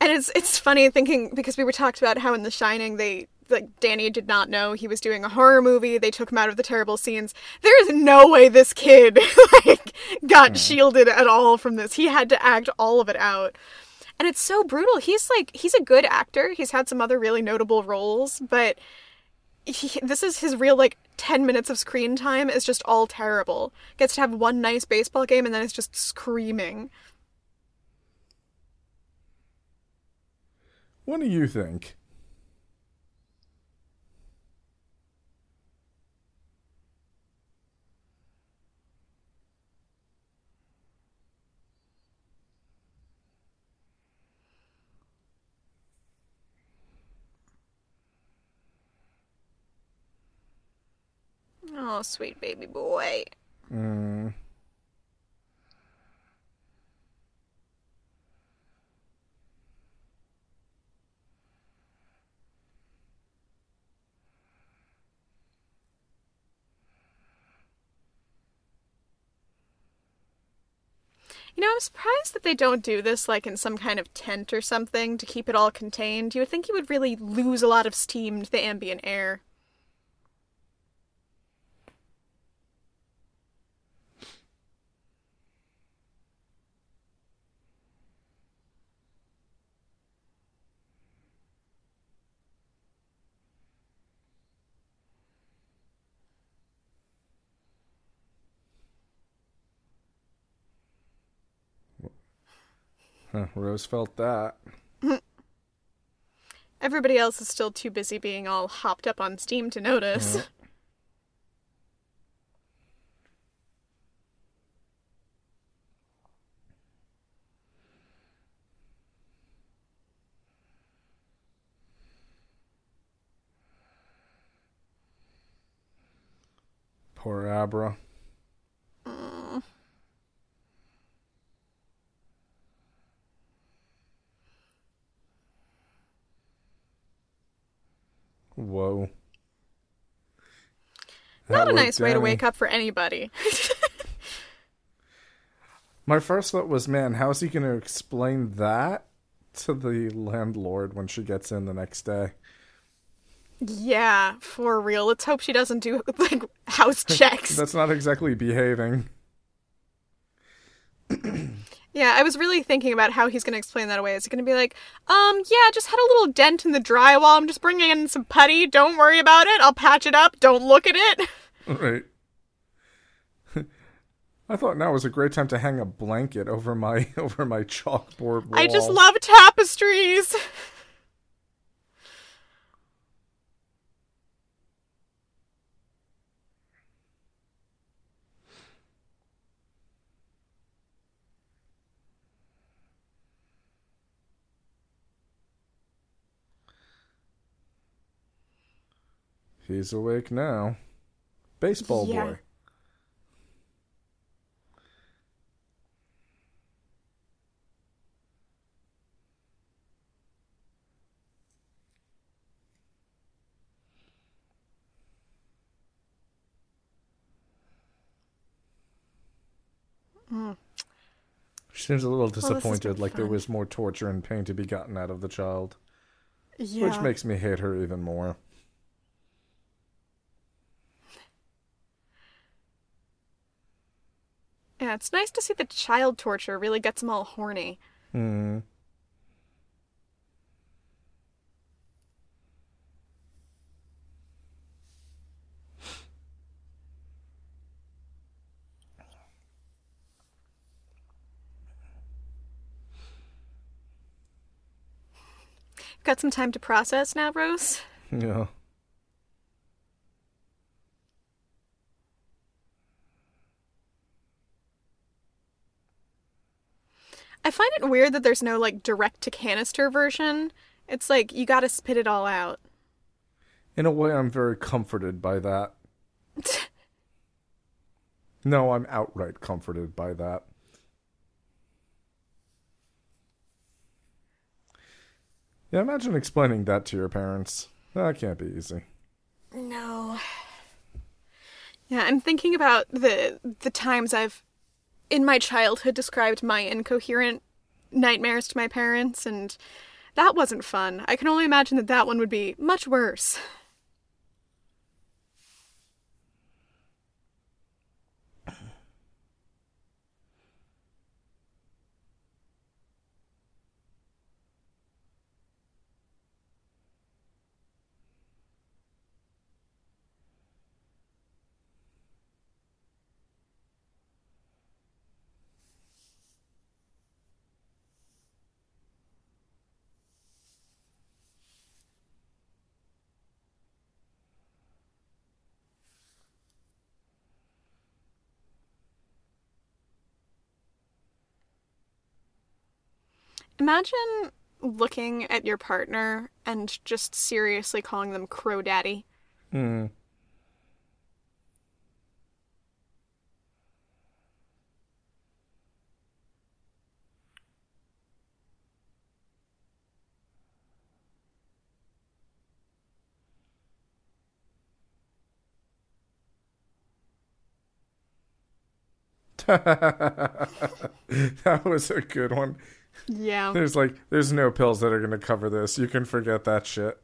And it's it's funny thinking because we were talked about how in The Shining they like Danny did not know he was doing a horror movie. They took him out of the terrible scenes. There is no way this kid like got hmm. shielded at all from this. He had to act all of it out. And it's so brutal. He's like he's a good actor. He's had some other really notable roles, but he, this is his real like 10 minutes of screen time is just all terrible. Gets to have one nice baseball game and then it's just screaming. What do you think? Oh, sweet baby boy. Mm, You know, I'm surprised that they don't do this like in some kind of tent or something to keep it all contained. You would think you would really lose a lot of steam to the ambient air. Huh, Rose felt that. Everybody else is still too busy being all hopped up on steam to notice. Poor Abra. Whoa. Not a nice way to wake up for anybody. My first thought was, man, how is he going to explain that to the landlord when she gets in the next day? yeah, for real. Let's hope she doesn't do like house checks. That's not exactly behaving. Yeah, I was really thinking about how he's going to explain that away. Is he going to be like, um, yeah, just had a little dent in the drywall. I'm just bringing in some putty. Don't worry about it. I'll patch it up. Don't look at it. Right. I thought now was a great time to hang a blanket over my over my chalkboard wall. I just love tapestries. He's awake now. Baseball Yeah. boy. She seems a little disappointed, been like there was more torture and pain to be gotten out of the child, Yeah. which makes me hate her even more. Yeah, it's nice to see the child torture really gets them all horny. Mm-hmm. Got some time to process now, Rose? No. I find it weird that there's no like direct to canister version. It's like you gotta spit it all out. In a way, I'm very comforted by that. no, I'm outright comforted by that. Yeah, imagine explaining that to your parents. That can't be easy. No. Yeah, I'm thinking about the the times I've in my childhood described my incoherent nightmares to my parents and that wasn't fun. I can only imagine that that one would be much worse. Imagine looking at your partner and just seriously calling them Crow Daddy. Hmm. that was a good one. Yeah. There's like there's no pills that are going to cover this. You can forget that shit.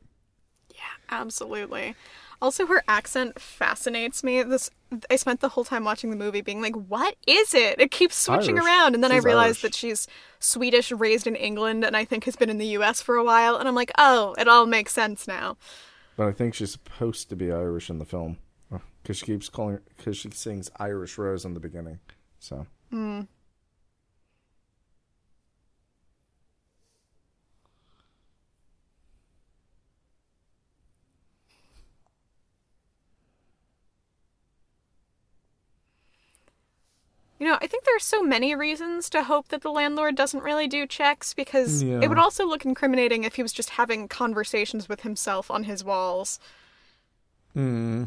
Yeah, absolutely. Also, her accent fascinates me. This I spent the whole time watching the movie being like, "What is it?" It keeps switching Irish. around, and then She's I realized Irish. that she's Swedish, raised in England, and I think has been in the U.S. for a while. And I'm like, "Oh, it all makes sense now." But I think she's supposed to be Irish in the film oh, because she keeps calling because she sings Irish Rose in the beginning. So hmm. You know, I think there are so many reasons to hope that the landlord doesn't really do checks because Yeah. it would also look incriminating if he was just having conversations with himself on his walls. Hmm.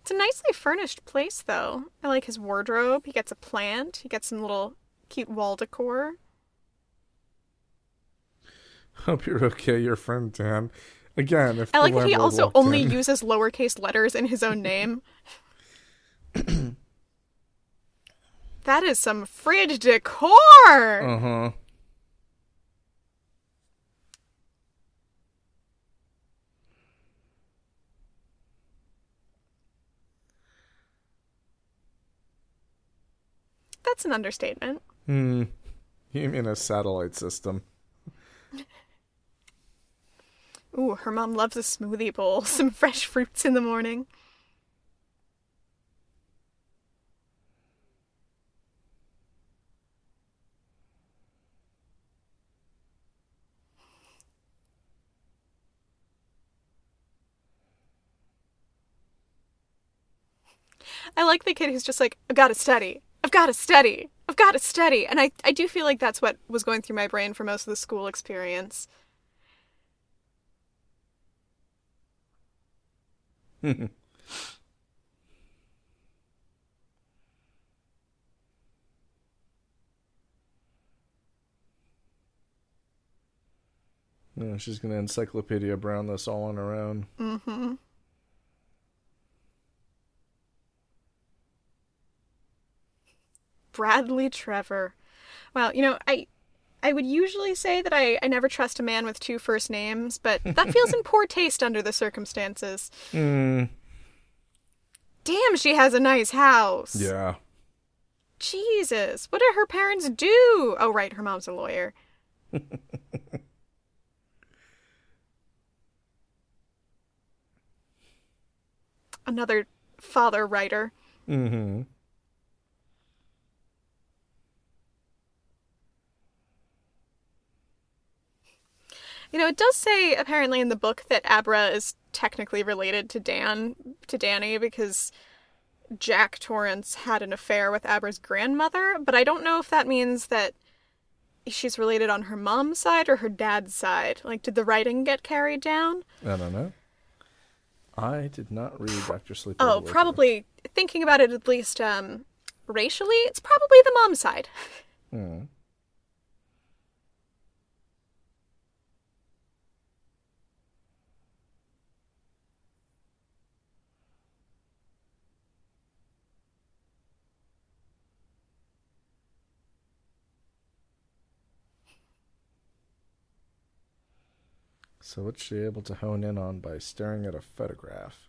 It's a nicely furnished place, though. I like his wardrobe. He gets a plant. He gets some little cute wall decor. hope you're okay, your friend Dan. Again, if I like that he also only in- uses lowercase letters in his own name. that is some fridge decor. Uh huh. That's an understatement. Hmm. You mean a satellite system? Ooh, her mom loves a smoothie bowl, some fresh fruits in the morning. I like the kid who's just like, I've got to study. I've got to study. I've got to study. And I, I do feel like that's what was going through my brain for most of the school experience. Yeah, she's gonna Encyclopedia Brown this all on her own. Mm-hmm. Bradley Trevor. Well, you know, I I would usually say that I, I never trust a man with two first names, but that feels in poor taste under the circumstances. Hmm. Damn, she has a nice house. Yeah. Jesus, what did her parents do? Oh, right, her mom's a lawyer. Another father writer. Mm-hmm. You know, it does say apparently in the book that Abra is technically related to Dan to Danny because Jack Torrance had an affair with Abra's grandmother, but I don't know if that means that she's related on her mom's side or her dad's side. Like, did the writing get carried down? I don't know. I did not read Doctor Sleep. Oh, probably thinking about it at least um, racially, it's probably the mom's side. Hmm. So what's she able to hone in on by staring at a photograph?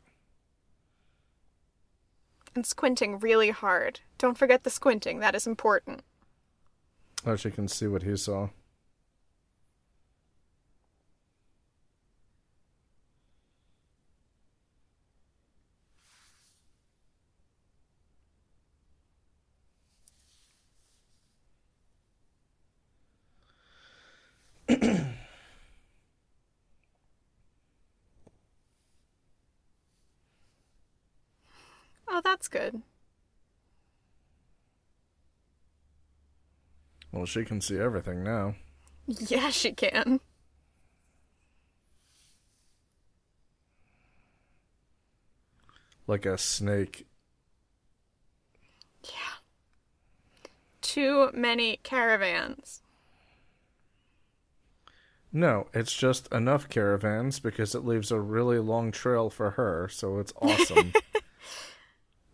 And squinting really hard. Don't forget the squinting, that is important. Oh, she can see what he saw. Oh, that's good. Well, she can see everything now. Yeah, she can. Like a snake. Yeah. Too many caravans. No, it's just enough caravans because it leaves a really long trail for her, so it's awesome.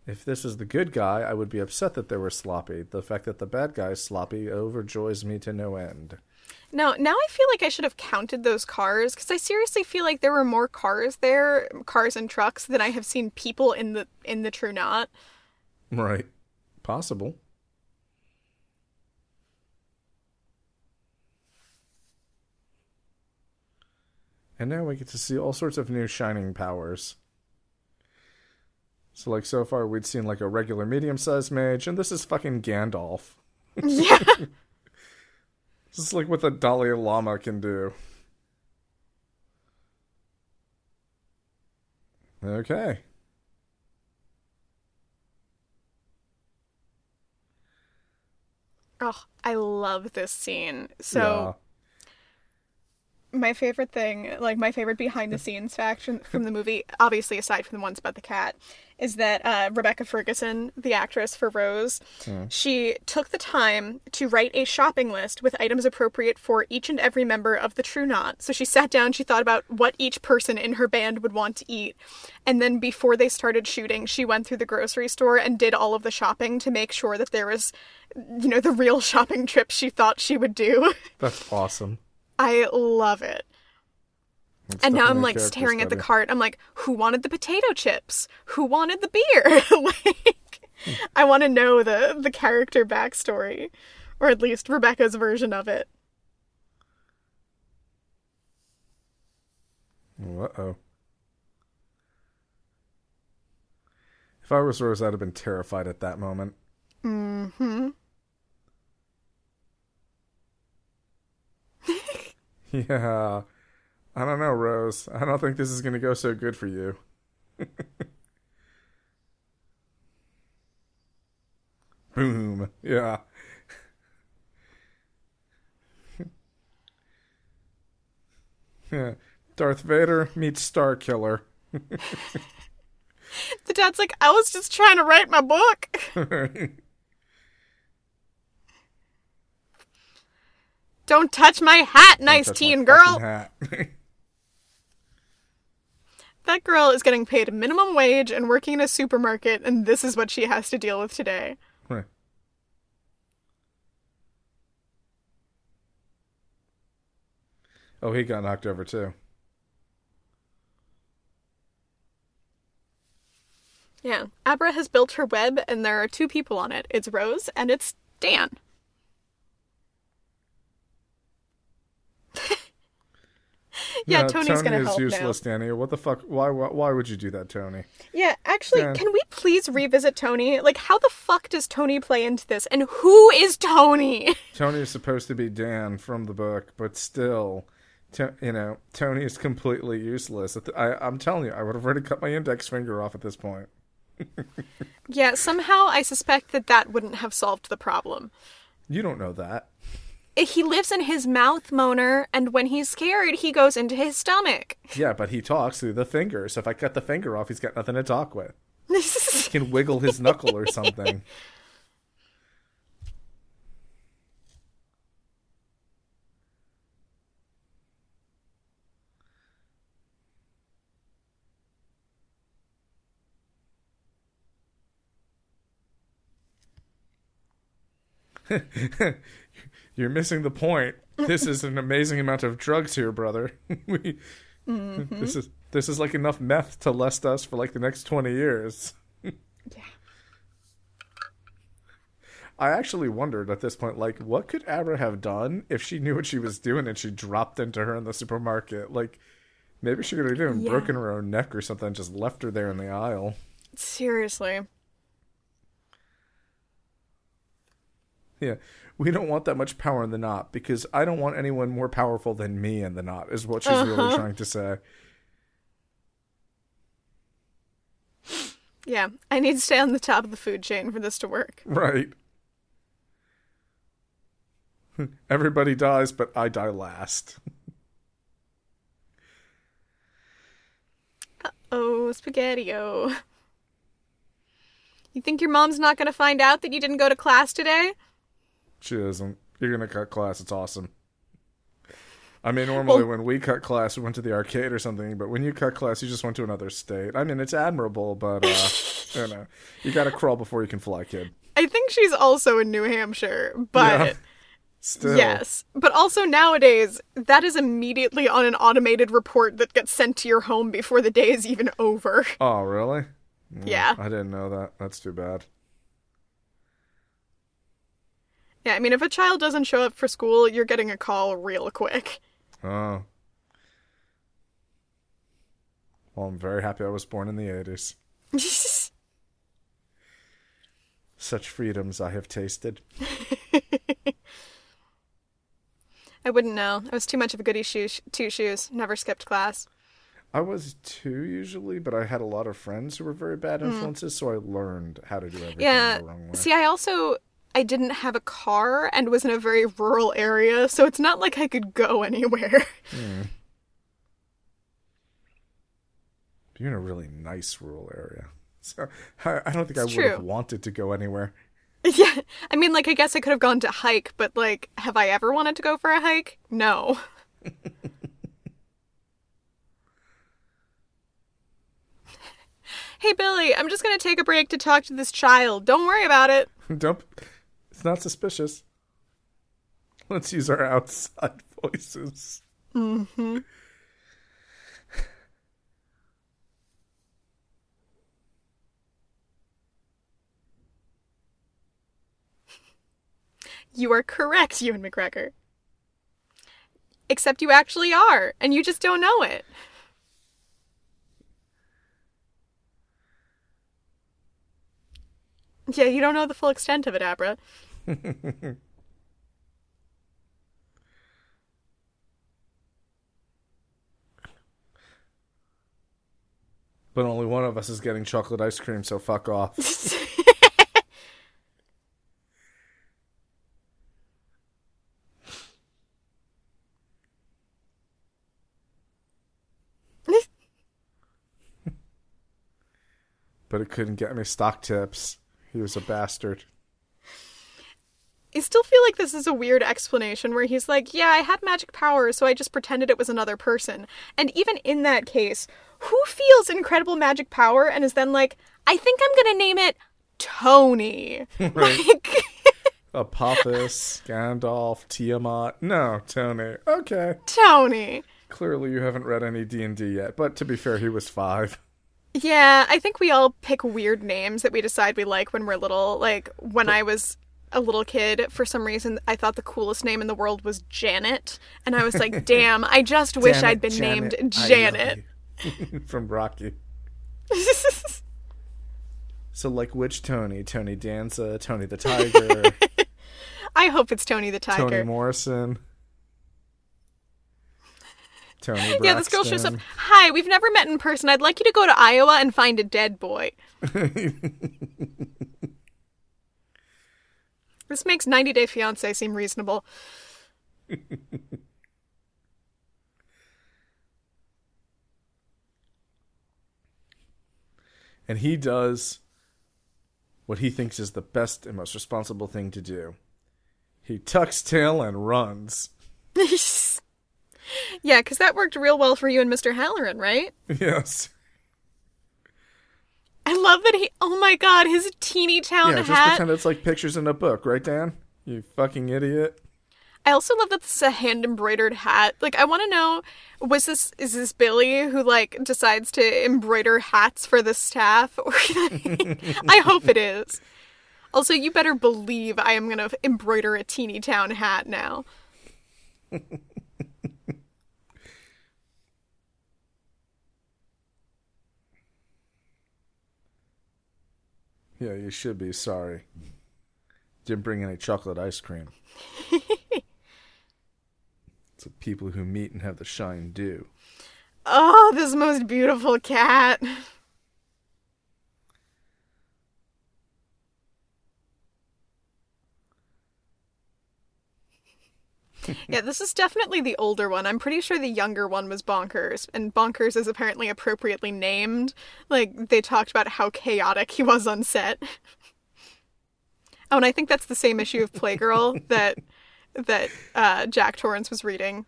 If this is the good guy, I would be upset that they were sloppy. The fact that the bad guy is sloppy overjoys me to no end. Now, now I feel like I should have counted those cars because I seriously feel like there were more cars there, cars and trucks, than I have seen people in the in the True Knot. Right. Possible. And now we get to see all sorts of new shining powers. So, like, so far we'd seen like a regular medium sized mage, and this is fucking Gandalf. Yeah. This is like what the Dalai Lama can do. Okay. oh, I love this scene. So my favorite thing, like my favorite behind the scenes fact from, from the movie, obviously aside from the ones about the cat, is that uh, Rebecca Ferguson, the actress for Rose, she took the time to write a shopping list with items appropriate for each and every member of the True Knot. So she sat down, she thought about what each person in her band would want to eat, and then before they started shooting, she went through the grocery store and did all of the shopping to make sure that there was, you know, the real shopping trip she thought she would do. That's awesome. I love it. And now I'm like staring at the cart. I'm like, who wanted the potato chips? Who wanted the beer? like, I want to know the the character backstory, or at least Rebecca's version of it. Uh oh. If I was Rose, I'd have been terrified at that moment. Mm-hmm. Yeah. I don't know, Rose. I don't think this is going to go so good for you. Boom. Yeah. yeah. Darth Vader meets Star Killer. The dad's like, I was just trying to write my book. Don't touch my hat, nice teen girl. Hat. That girl is getting paid minimum wage and working in a supermarket, and this is what she has to deal with today. Right. oh, he got knocked over too. Yeah. Abra has built her web, and there are two people on it. It's Rose and it's Dan. yeah, No, Tony's Tony gonna is help useless, Danny. What the fuck? Why, why? Why would you do that, Tony? Yeah, actually, Yeah. can we please revisit Tony? Like, how the fuck does Tony play into this? And who is Tony? Tony is supposed to be Dan from the book, but still, To, you know, Tony is completely useless. I, I'm telling you, I would have already cut my index finger off at this point. Yeah, somehow I suspect that that wouldn't have solved the problem. You don't know that. He lives in his mouth, Moaner, and when he's scared, he goes into his stomach. Yeah, but he talks through the finger. So if I cut the finger off, he's got nothing to talk with. He can wiggle his knuckle or something. You're missing the point. This is an amazing amount of drugs here, brother. we, mm-hmm. This is this is like enough meth to last us for like the next twenty years. yeah. I actually wondered at this point, like, what could Abra have done if she knew what she was doing and she dropped into her in the supermarket? Like, maybe she could have even Yeah. broken her own neck or something, and just left her there in the aisle. Seriously. Yeah, we don't want that much power in the knot because I don't want anyone more powerful than me in the knot. Is what she's really Uh-huh. trying to say. Yeah, I need to stay on the top of the food chain for this to work. Right. Everybody dies, but I die last. Oh, spaghetti-o. You think your mom's not going to find out that you didn't go to class today? She isn't. You're gonna cut class. It's awesome. I mean, normally Well- when we cut class, we went to the arcade or something. But when you cut class, you just went to another state. I mean, it's admirable, but uh, you know, you gotta crawl before you can fly, kid. I think she's also in New Hampshire, but Yeah. Still, yes. But also nowadays, that is immediately on an automated report that gets sent to your home before the day is even over. Oh, really? Yeah. I didn't know that. That's too bad. Yeah, I mean, if a child doesn't show up for school, you're getting a call real quick. Oh. Well, I'm very happy I was born in the 80s. Such freedoms I have tasted. I wouldn't know. I was too much of a goody shoe two shoes. Never skipped class. I was two usually, but I had a lot of friends who were very bad influences, so I learned how to do everything Hmm. Yeah. the wrong way. See, I also I didn't have a car and was in a very rural area, so it's not like I could go anywhere. Hmm. You're in a really nice rural area. So I, I don't think I would true. have wanted to go anywhere. yeah. I mean, like I guess I could have gone to hike, but like have I ever wanted to go for a hike? No. Hey Billy, I'm just going to take a break to talk to this child. Don't worry about it. don't. It's not suspicious. Let's use our outside voices. Mm-hmm. You are correct, Ewan McGregor. Except you actually are, and you just don't know it. Yeah, you don't know the full extent of it, Abra. But only one of us is getting chocolate ice cream, so fuck off. but it couldn't get me stock tips. He was a bastard. I still feel like this is a weird explanation where he's like, Yeah, I had magic powers, so I just pretended it was another person. And even in that case, who feels incredible magic power and is then like, I think I'm gonna name it Tony? Like, Apophis, Gandalf, Tiamat. No, Tony. Okay. Tony. Clearly you haven't read any D&D yet, but to be fair, he was 5. Yeah, I think we all pick weird names that we decide we like when we're little. Like, when I was a little kid, for some reason, I thought the coolest name in the world was Janet. And I was like, damn, I just wish Damn it, I'd been Janet, named Janet. From Rocky. So like which Tony? Tony Danza, Tony the Tiger, I hope it's Tony the Tiger. Toni Morrison. Tony Yeah, this girl shows up. Hi, we've never met in person. I'd like you to go to Iowa and find a dead boy. This makes 90 Day Fiance seem reasonable. and he does what he thinks is the best and most responsible thing to do. He tucks tail and runs. yeah, because that worked real well for you and Mr. Hallorann, right? Yes. I love that he. Oh my god, his Teenytown Yeah, just pretend it's like pictures in a book, right, Dan? You fucking idiot. I also love that this is a hand embroidered hat. Like, I want to know was this is this Billy who like decides to embroider hats for the staff? Or I hope it is. Also, you better believe I am gonna embroider a Teenytown hat now. Yeah, you should be sorry. Didn't bring any chocolate ice cream. it's what people who meet and have the shine do. Oh, this most beautiful cat. Yeah, this is definitely the older one. I'm pretty sure the younger one was Bonkers, and Bonkers is apparently appropriately named. Like, they talked about how chaotic he was on set. oh, and I think that's the same issue of Playgirl that that uh, Jack Torrance was reading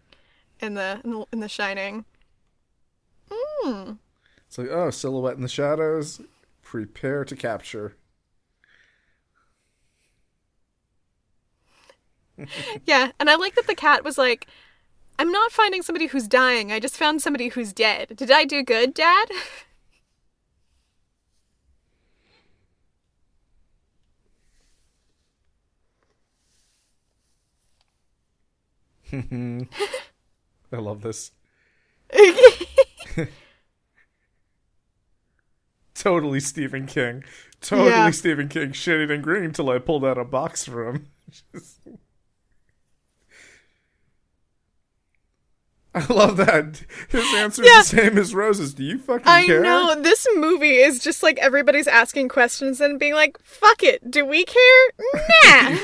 in the in the, in the Shining. Hmm. It's like, oh, silhouette in the shadows. Prepare to capture. Yeah, and I like that the cat was like, I'm not finding somebody who's dying. I just found somebody who's dead. Did I do good, Dad? I love this. Totally Stephen King. Totally Yeah. Stephen King shitting and green till I pulled out a box for him. I love that. His answer is the same as Rose's. Do you fucking I care? know. This movie is just like everybody's asking questions and being like, fuck it. Do we care? Nah.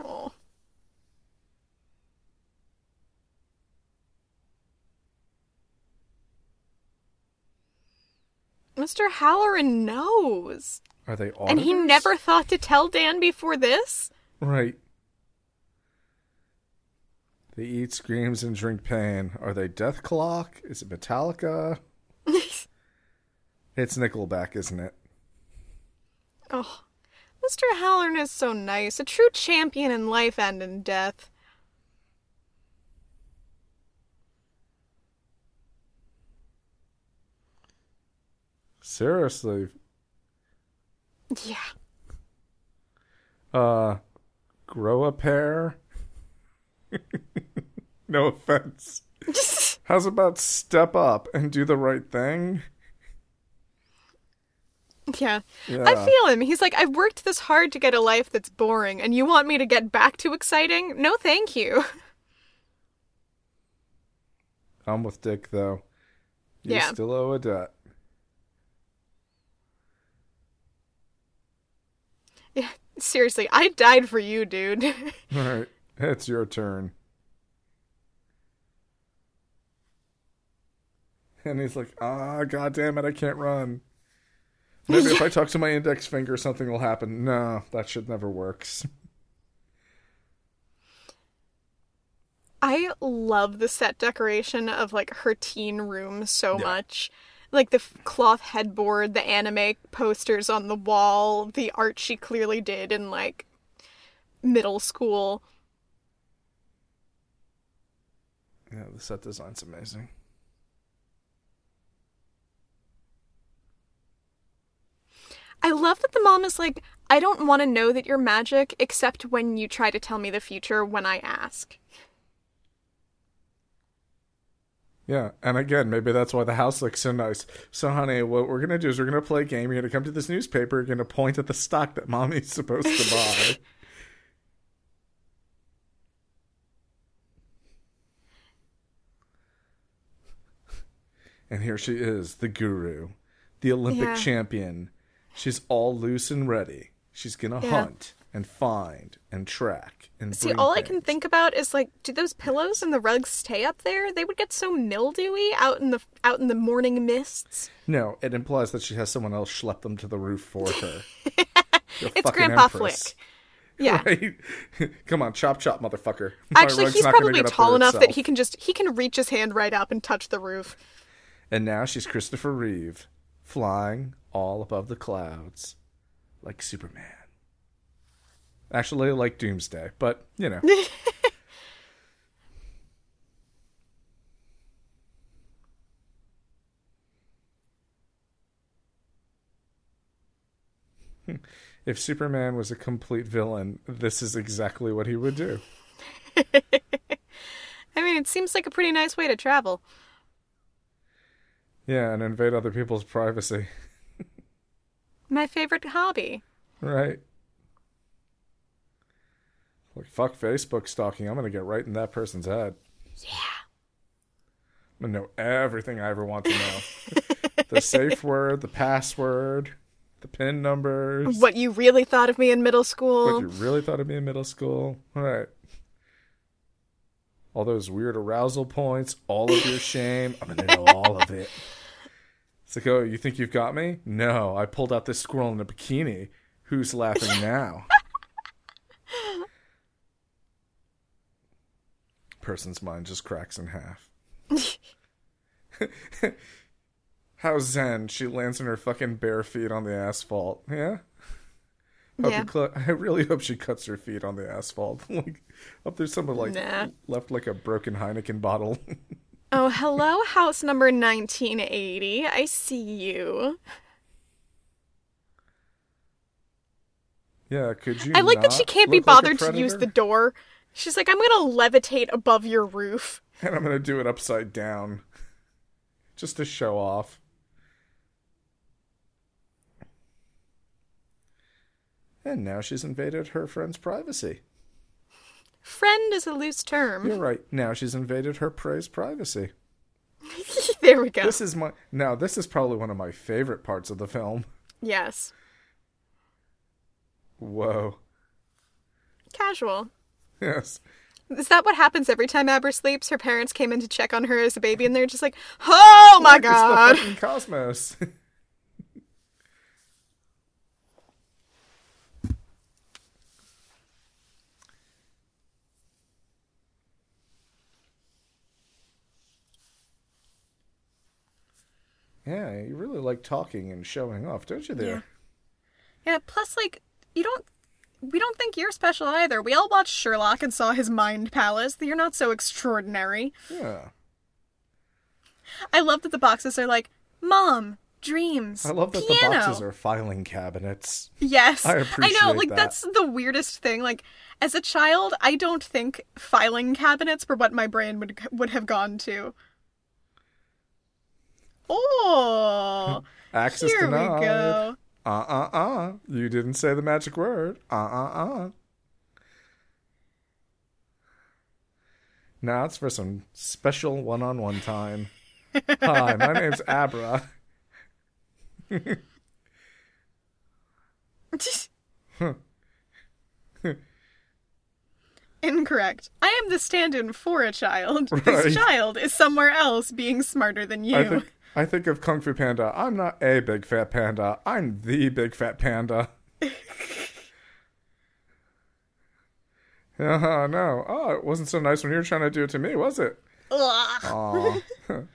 oh. Mr. Hallorann knows. Are they all And he never thought to tell Dan before this? Right. They eat, screams, and drink pain. Are they Dethklok? Is it Metallica? It's Nickelback, isn't it? Oh, Mr. Hallorann is so nice. A true champion in life and in death. Seriously. Yeah. Uh, grow a pair? no offense. How's about step up and do the right thing? yeah. Yeah. I feel him. He's like, I've worked this hard to get a life that's boring, and you want me to get back to exciting? No, thank you. I'm with Dick, though. You Yeah. still owe a debt. Yeah, seriously, I died for you, dude. All right. It's your turn. And he's like, ah, god damn it, I can't run. Maybe if I talk to my index finger, something will happen. No, that shit never works. I love the set decoration of like her teen room so Yeah. much. Like the cloth headboard, the anime posters on the wall, the art she clearly did in like middle school. Yeah, the set design's amazing. I love that the mom is like, I don't want to know that you're magic except when you try to tell me the future when I ask. Yeah, and again, maybe that's why the house looks so nice. So, honey, what we're gonna do is we're gonna play a game. You're gonna come to this newspaper. You're gonna point at the stock that mommy's supposed to buy. and here she is, the guru, the Olympic Yeah. champion. She's all loose and ready. She's gonna Yeah. hunt and find and track and See, all I can think about is like, do those pillows and the rugs stay up there? They would get so mildewy out in the out in the morning mists. No, it implies that she has someone else schlep them to the roof for her. It's Grandpa empress. Flick. Yeah. Right? Come on, chop chop, motherfucker. My Actually, he's probably tall enough that he can just he can reach his hand right up and touch the roof. And now she's Christopher Reeve, flying all above the clouds, like Superman. Actually, like Doomsday, but you know. if Superman was a complete villain, this is exactly what he would do. I mean, it seems like a pretty nice way to travel. Yeah, and invade other people's privacy. My favorite hobby. Right. Like, fuck Facebook stalking. I'm going to get right in that person's head. Yeah. I'm going to know everything I ever want to know the safe word, the password, the PIN numbers. What you really thought of me in middle school. What you really thought of me in middle school. All right. All those weird arousal points, all of your shame. I'm going to know all of it. It's like, oh, you think you've got me? No, I pulled out this squirrel in a bikini. Who's laughing now? Person's mind just cracks in half. How zen. She lands in her fucking bare feet on the asphalt. Yeah? Yeah. cl- I really hope she cuts her feet on the asphalt. like, hope there's someone like Nah. left like a broken Heineken bottle. Oh, hello, house number 1980. I see you. yeah, could you? I like that she can't be look like bothered to use the door. She's like, I'm gonna levitate above your roof. and I'm gonna do it upside down, just to show off. And now she's invaded her friend's privacy. Friend is a loose term. You're right. Now she's invaded her prey's privacy. there we go. This is my now. This is probably one of my favorite parts of the film. Yes. Whoa. Casual. Yes. Is that what happens every time Abra sleeps? Her parents came in to check on her as a baby and they're just like, oh my Look, god. It's the fucking cosmos. yeah, you really like talking and showing off, don't you? There. Yeah, plus, like, you don't. We don't think you're special either. We all watched Sherlock and saw his mind palace. You're not so extraordinary. Yeah. I love that the boxes are like, Mom, dreams. I love that piano. the boxes are filing cabinets. Yes. I appreciate I know, like that. that's the weirdest thing. Like as a child, I don't think filing cabinets were what my brain would would have gone to. Oh, Access here we go. Uh uh uh. You didn't say the magic word. Uh uh uh. Now it's for some special one on one time. Hi, my name's Abra. Incorrect. I am the stand-in for a child. Right. This child is somewhere else being smarter than you. I think I think of Kung Fu Panda. I'm not a big fat panda. I'm the big fat panda. Uh, no. Oh, it wasn't so nice when you were trying to do it to me, was it? You're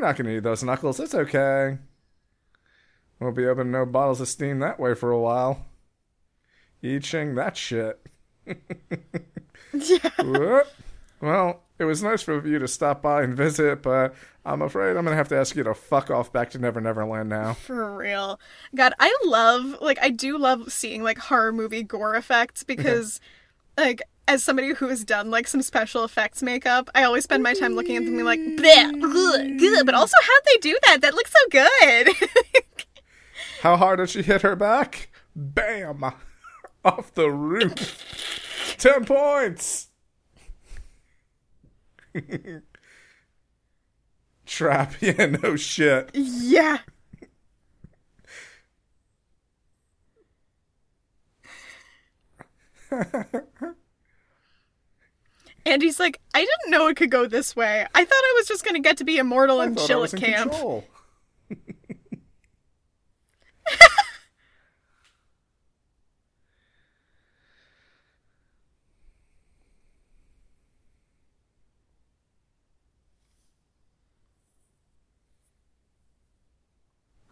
not going to need those knuckles. It's okay. We'll be opening no bottles of steam that way for a while. Eating that shit. Yeah. Well, it was nice for you to stop by and visit, but I'm afraid I'm gonna have to ask you to fuck off back to Never Never Land now. For real. God, I love like I do love seeing like horror movie gore effects because like as somebody who has done like some special effects makeup, I always spend my time looking at them and being like, bleh, ugh. but also how'd they do that? That looks so good. How hard did she hit her back? Bam! Off the roof. Ten points! Trap, yeah, no shit. yeah. and he's like, I didn't know it could go this way. I thought I was just gonna get to be immortal I and chill at camp.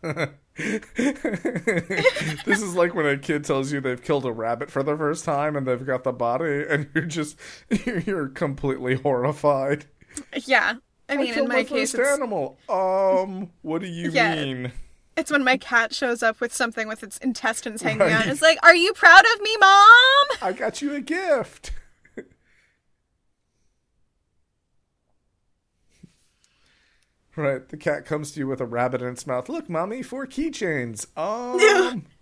this is like when a kid tells you they've killed a rabbit for the first time and they've got the body and you're just you're completely horrified. Yeah. I mean, killed in my case, first it's, animal. Um, what do you Yeah. mean? it's when my cat shows up with something with its intestines hanging out. Right. It's like, are you proud of me, mom? I got you a gift. Right, the cat comes to you with a rabbit in its mouth. Look, mommy, four keychains. Um,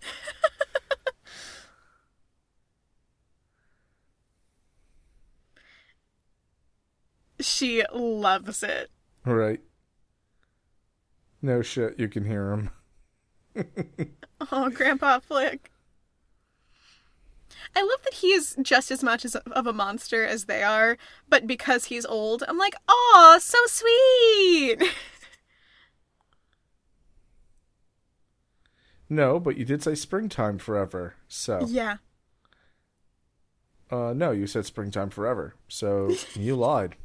She loves it. right. No shit, you can hear him. Oh, Grandpa Flick. I love that he is just as much as of a monster as they are, but because he's old, I'm like, oh, so sweet. No, but you did say springtime forever. So, yeah. uh, no, you said springtime forever. So you lied.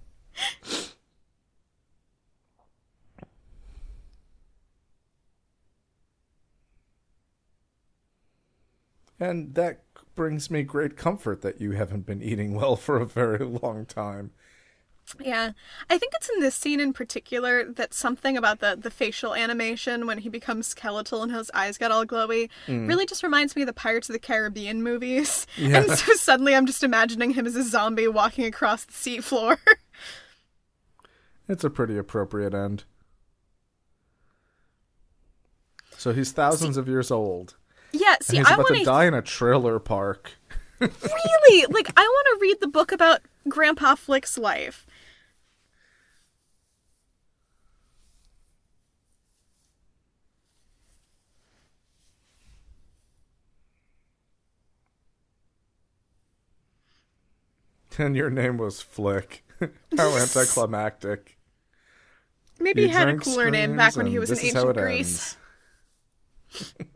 And that brings me great comfort that you haven't been eating well for a very long time. Yeah. I think it's in this scene in particular that something about the, the facial animation when he becomes skeletal and his eyes get all glowy mm. really just reminds me of the Pirates of the Caribbean movies. Yeah. And so suddenly I'm just imagining him as a zombie walking across the seafloor. It's a pretty appropriate end. So he's thousands of years old. Yeah, see, I want to die in a trailer park. really like I want to read the book about Grandpa Flick's life. And your name was Flick. How anticlimactic. Maybe You he had a cooler name back when he was in and this is how ancient Greece.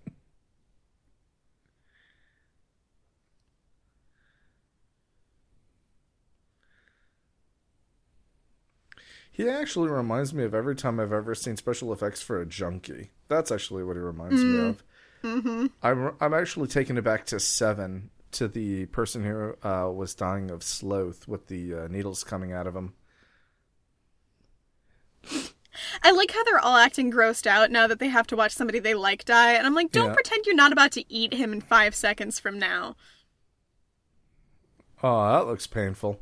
He actually reminds me of every time I've ever seen special effects for a junkie. That's actually what he reminds me of. Mm-hmm. I'm I'm actually taking it back to seven to the person who uh, was dying of sloth with the uh, needles coming out of him. I like how they're all acting grossed out now that they have to watch somebody they like die, and I'm like, don't Yeah. pretend you're not about to eat him in five seconds from now. Oh, that looks painful.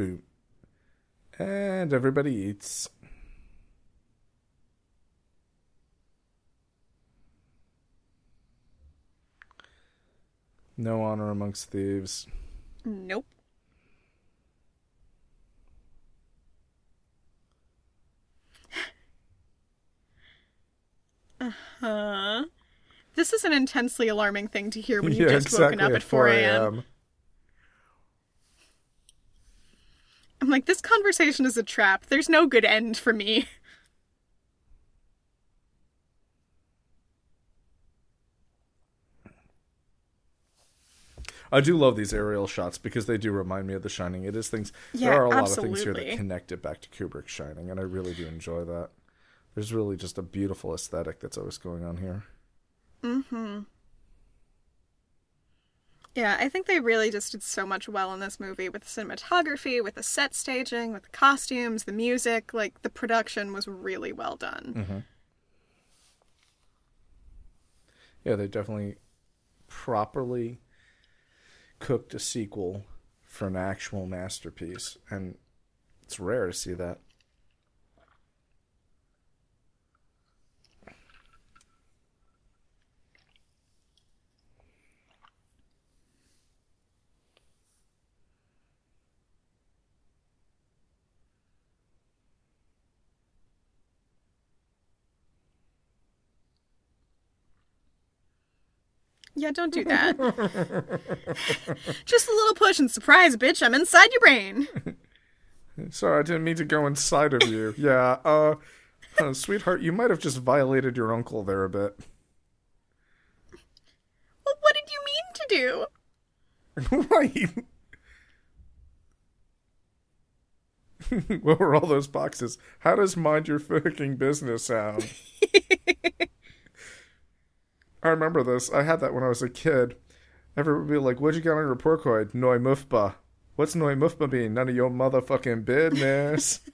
Boom. And everybody eats. No honor amongst thieves. Nope. uh huh. This is an intensely alarming thing to hear when you've just woken up at 4 a.m. I'm like, this conversation is a trap. There's no good end for me. I do love these aerial shots because they do remind me of The Shining. It is things. Yeah, there are a lot of things here that connect it back to Kubrick's Shining, and I really do enjoy that. There's really just a beautiful aesthetic that's always going on here. Mm-hmm. Yeah, I think they really just did so much well in this movie with the cinematography, with the set staging, with the costumes, the music. Like, the production was really well done. Mm-hmm. Yeah, they definitely properly cooked a sequel for an actual masterpiece, and it's rare to see that. Yeah, don't do that. just a little push and surprise, bitch. I'm inside your brain. Sorry, I didn't mean to go inside of you. yeah, uh, uh, sweetheart, you might have just violated your uncle there a bit. Well, what did you mean to do? right. what were all those boxes? How does mind your fucking business sound? I remember this. I had that when I was a kid. Everyone would be like, What'd you get on your report card? Noi mufba. What's Noi mufba mean? None of your motherfucking business.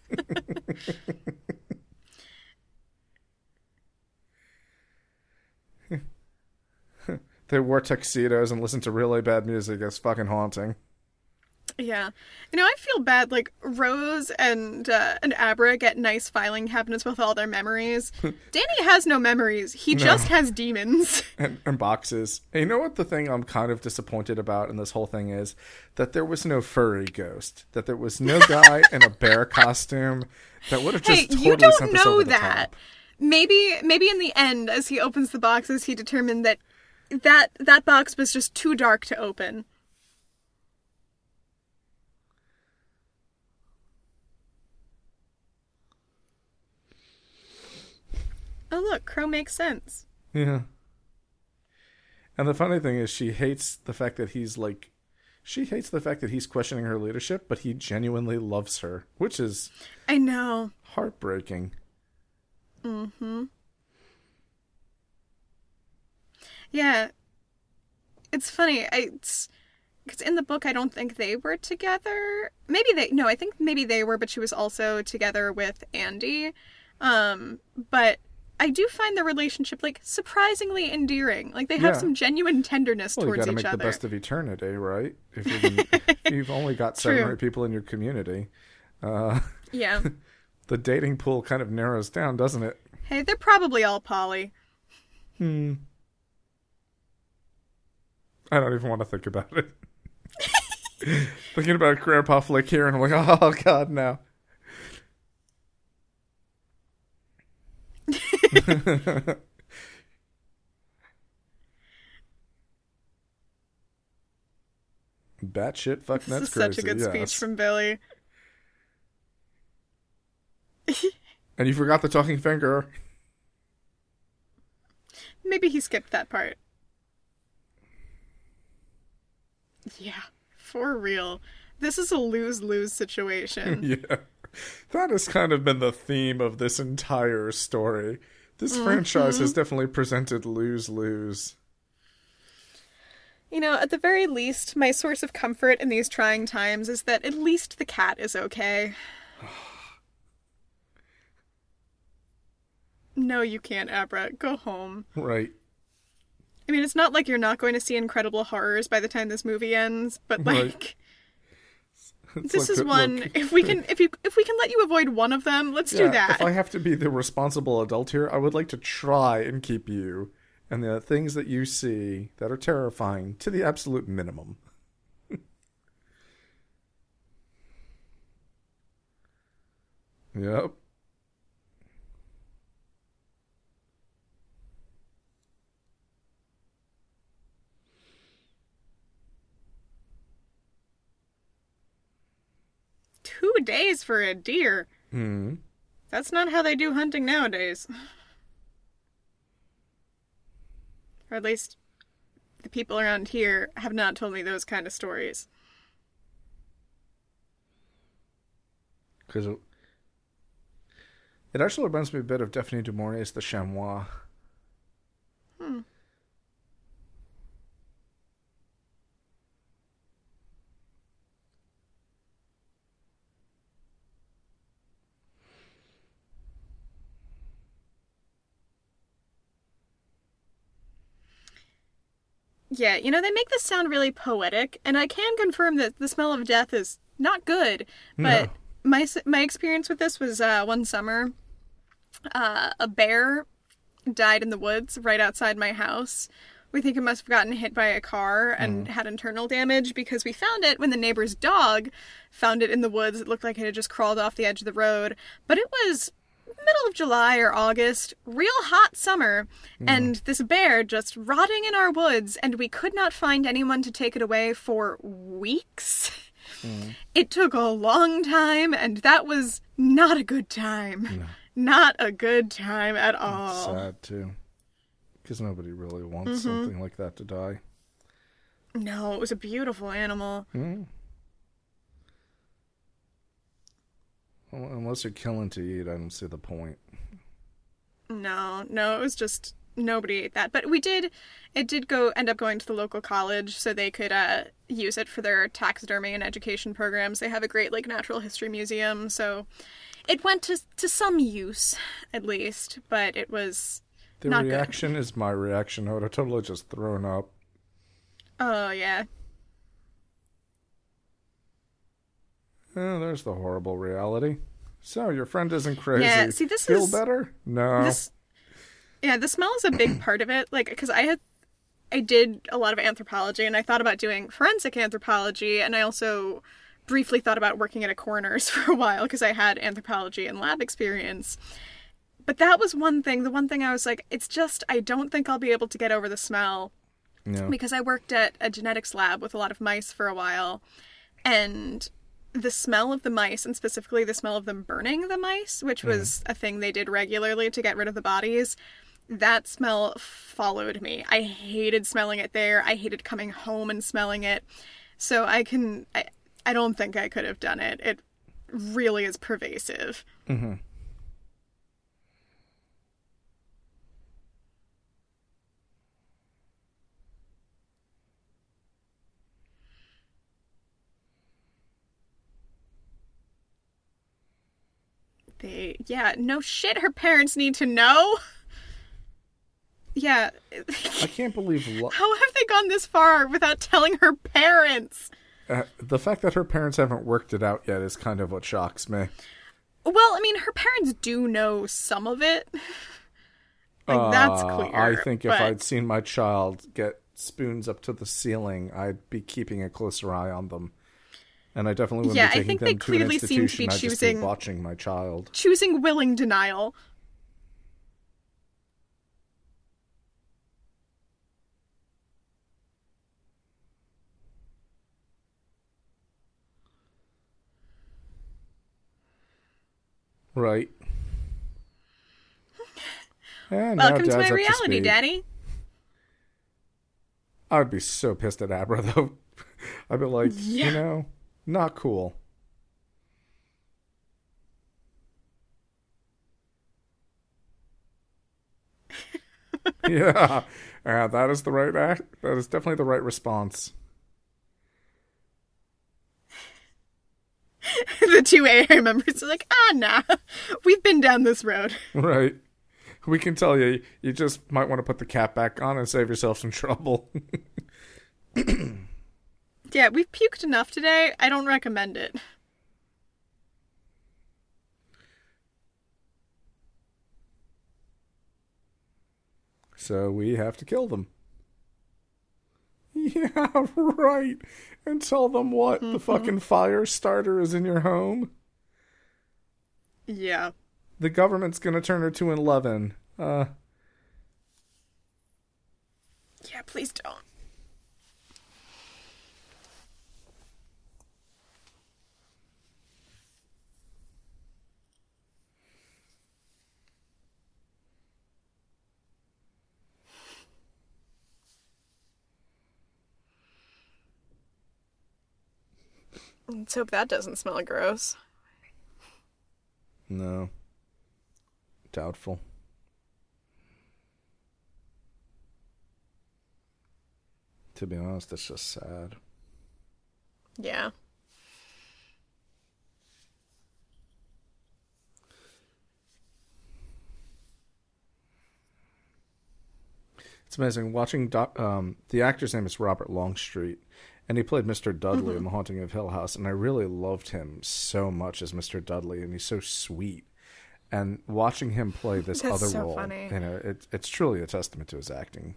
they wore tuxedos and listened to really bad music. It's fucking haunting. Yeah, you know, I feel bad. Like Rose and uh, and Abra get nice filing cabinets with all their memories. Danny has no memories. He just has demons. and, and boxes. And you know what the thing I'm kind of disappointed about in this whole thing is that there was no furry ghost. That there was no guy in a bear costume that would have just hey, totally you don't sent know that. top. Maybe maybe in the end, as he opens the boxes, he determined that that that box was just too dark to open. Oh look, Crow makes sense. Yeah. And the funny thing is, she hates the fact that he's like, she hates the fact that he's questioning her leadership, but he genuinely loves her, which is I know. heartbreaking. Hmm. Yeah. It's funny. I, it's because in the book I don't think they were together. Maybe they no, I think maybe they were, but she was also together with Andy. Um, but I do find the relationship like surprisingly endearing. Like they have Yeah. some genuine tenderness Well, you towards got to each make other. the best of eternity, right? If, you you've only got seven True. or eight people in your community, uh, yeah. the dating pool kind of narrows down, doesn't it? Hey, they're probably all poly. Hmm. I don't even want to think about it. Thinking about Grandpa Flick here, and I'm like, oh god, no. Batshit fuck This that's is such a good yes. speech from Billy. And you forgot the talking finger. Maybe he skipped that part. Yeah, for real. This is a lose lose situation. yeah. That has kind of been the theme of this entire story. This mm-hmm. franchise has definitely presented lose lose. You know, at the very least, my source of comfort in these trying times is that at least the cat is okay. no, you can't, Abra. Go home. Right. I mean, it's not like you're not going to see incredible horrors by the time this movie ends, but like It's this like is one look, if we can if you if we can let you avoid one of them, let's do that. If I have to be the responsible adult here, I would like to try and keep you and the things that you see that are terrifying to the absolute minimum. yep. Two days for a deer. Hmm. That's not how they do hunting nowadays. Or at least the people around here have not told me those kind of stories. Because it, it actually reminds me a bit of Daphne du Maurier's The Chamois. Hmm. Yeah, you know, they make this sound really poetic, and I can confirm that the smell of death is not good. But No. my my experience with this was uh, one summer, uh, a bear died in the woods right outside my house. We think it must have gotten hit by a car and had internal damage because we found it when the neighbor's dog found it in the woods. It looked like it had just crawled off the edge of the road, but it was middle of July or August, real hot summer, and this bear just rotting in our woods, and we could not find anyone to take it away for weeks. It took a long time, and that was not a good time. Not a good time at all. Sad too, because nobody really wants Mm-hmm. something like that to die. No, it was a beautiful animal. Mm. Unless you're killing to eat, I don't see the point. No, no, it was just nobody ate that. But we did it did go end up going to the local college so they could uh use it for their taxidermy and education programs. They have a great like natural history museum, so it went to to some use at least, but it was The Not good. reaction is my reaction. I would have totally just thrown up. oh yeah. Oh, there's the horrible reality. So your friend isn't crazy. Yeah, see, this Feel is- better? No. This Yeah, the smell is a big part of it. Like cuz I had I did a lot of anthropology and I thought about doing forensic anthropology and I also briefly thought about working at a coroner's for a while because I had anthropology and lab experience. But that was one thing, the one thing I was like, it's just I don't think I'll be able to get over the smell no. because I worked at a genetics lab with a lot of mice for a while, and the smell of the mice, and specifically the smell of them burning the mice, which was a thing they did regularly to get rid of the bodies, that smell followed me. I hated smelling it there. I hated coming home and smelling it. So I can, I, I don't think I could have done it. It really is pervasive. hmm They, yeah, no shit, her parents need to know. Yeah. I can't believe lo- How have they gone this far without telling her parents? uh, the fact that her parents haven't worked it out yet is kind of what shocks me. Well, I mean, her parents do know some of it. like, that's Uh, clear. I think if I'd seen my child get spoons up to the ceiling, I'd be keeping a closer eye on them. And I definitely wouldn't Yeah, I be taking think them they to clearly seem to be. I'd just be choosing- watching my child. choosing willing denial. Right. Welcome to my up to reality. Daddy. I would be so pissed at Abra though. I'd be like, Yeah. you know, not cool. yeah, yeah, that is the right act. That is definitely the right response. the two AA members are like, ah, nah, we've been down this road. Right. We can tell you, you just might want to put the cap back on and save yourself some trouble. Yeah, we've puked enough today. I don't recommend it. So we have to kill them. Yeah, right. And tell them what? The fucking fire starter is in your home? Yeah. The government's gonna turn her to 11. Uh, Yeah, please don't. Let's hope that doesn't smell gross. no. Doubtful. To be honest, it's just sad. Yeah. It's amazing watching. Doc, um, the actor's name is Robert Longstreet, and he played Mr. Dudley Mm-hmm. in The Haunting of Hill House, and I really loved him so much as Mr. Dudley, and he's so sweet. And watching him play this other so role, funny. you know, it, it's truly a testament to his acting.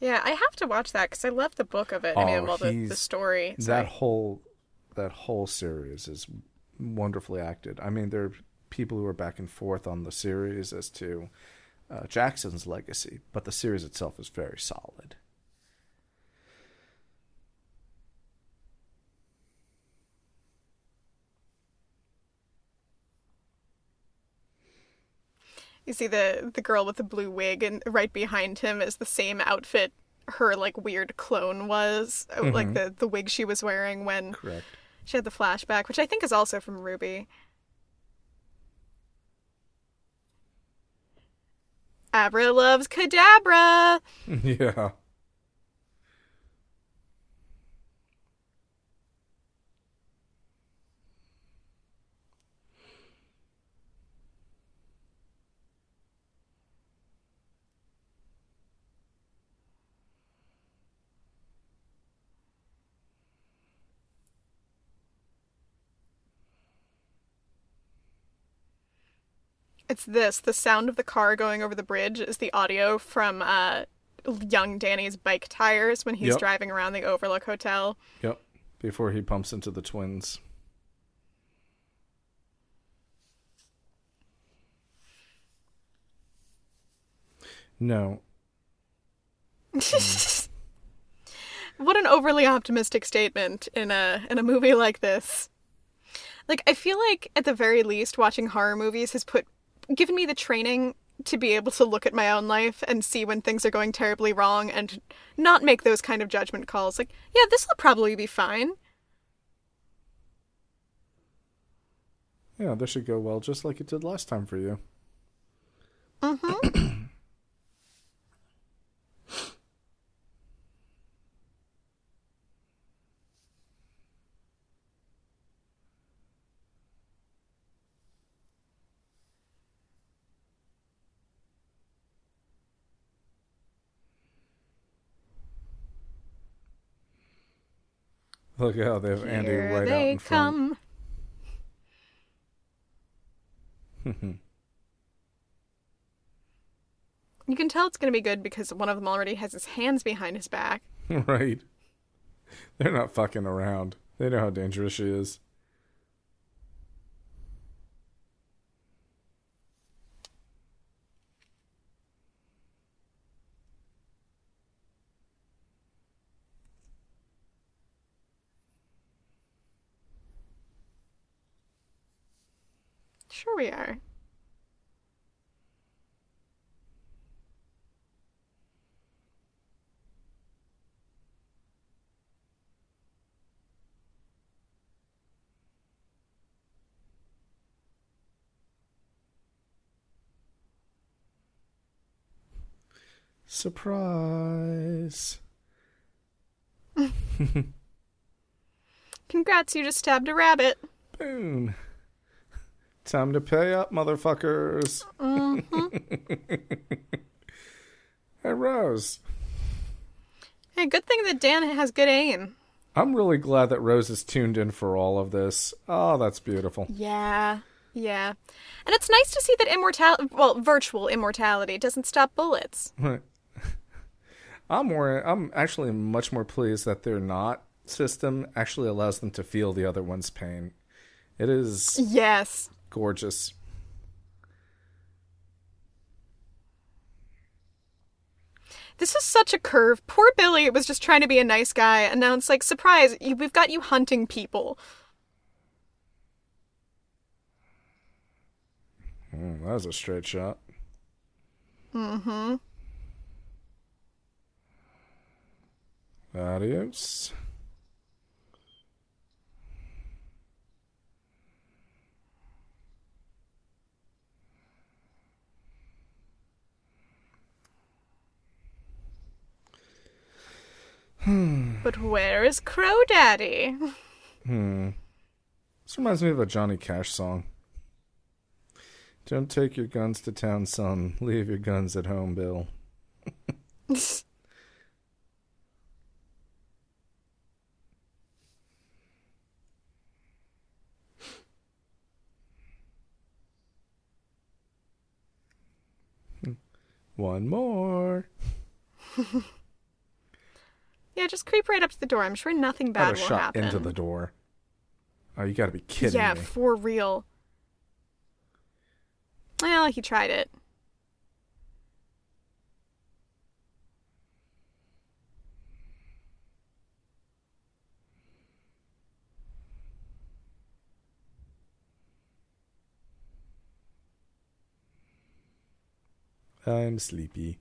Yeah, I have to watch that because I love the book of it. I Oh, mean, well, the, the story. that I- whole that whole series is wonderfully acted. I mean, there are people who are back and forth on the series as to uh, Jackson's legacy, but the series itself is very solid. You see the the girl with the blue wig, and right behind him is the same outfit her like weird clone was, uh, like the the wig she was wearing when Correct. she had the flashback, which I think is also from Ruby. Abra loves Kadabra. yeah. It's this. The sound of the car going over the bridge is the audio from uh, young Danny's bike tires when he's Yep. driving around the Overlook Hotel. Yep. Before he pumps into the twins. No. What an overly optimistic statement in a in a movie like this. Like I feel like at the very least watching horror movies has put given me the training to be able to look at my own life and see when things are going terribly wrong and not make those kind of judgment calls like, yeah, this will probably be fine. Yeah, this should go well just like it did last time for you. Mm-hmm. Look how they have Andy Here right out they in front. come. You can tell it's going to be good because one of them already has his hands behind his back. right. They're not fucking around. They know how dangerous she is. Sure, we are. Surprise. Congrats, you just stabbed a rabbit. Boom. Time to pay up, motherfuckers. Mm-hmm. hey, Rose. Hey, good thing that Dan has good aim. I'm really glad that Rose is tuned in for all of this. Oh, that's beautiful. Yeah, yeah. And it's nice to see that immortality, well, virtual immortality doesn't stop bullets. I'm more. I'm actually much more pleased that their knot system actually allows them to feel the other one's pain. It is Yes. Gorgeous. This is such a curve. Poor Billy was just trying to be a nice guy, and now it's like, surprise, we've got you hunting people. Mm, that was a straight shot. Mm-hmm. Adios. But where is Crow Daddy? Hmm. This reminds me of a Johnny Cash song. Don't take your guns to town, son. Leave your guns at home, Bill. One more. yeah, just creep right up to the door. I'm sure nothing Got bad will shot happen. into the door. Oh, you gotta be kidding yeah, me. Yeah, for real. Well, he tried it. I'm sleepy.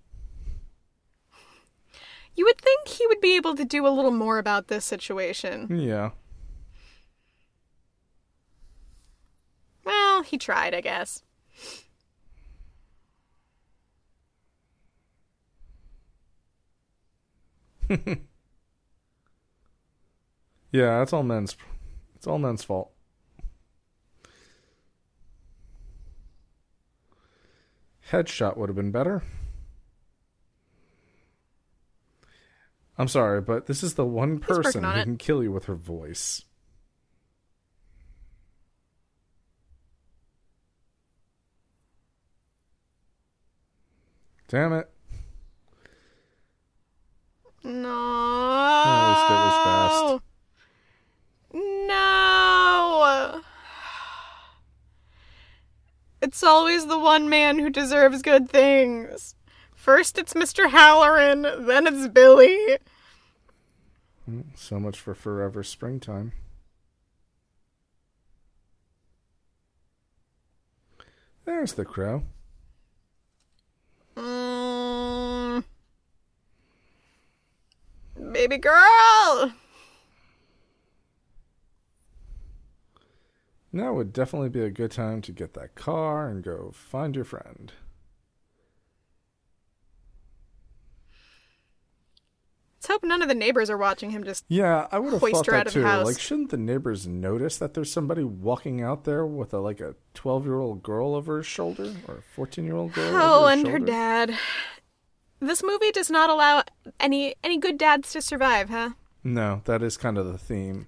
You would think he would be able to do a little more about this situation. Yeah. Well, he tried, I guess. Yeah, that's all men's. It's all men's fault. Headshot would have been better. I'm sorry, but this is the one person on who can kill you with her voice. Damn it. No. At least it was fast. No. It's always the one man who deserves good things. First it's Mr. Hallorann, then it's Billy. So much for forever springtime. There's the crow. Mm. Baby girl. Now would definitely be a good time to get that car and go find your friend. Hope none of the neighbors are watching him just Yeah, I would have Hoist thought her that out of the too. house. Like, shouldn't the neighbors notice that there's somebody walking out there with a like a twelve year old girl over his shoulder or a fourteen year old girl? Oh, over his and her shoulder? dad. This movie does not allow any any good dads to survive, huh? No, that is kind of the theme.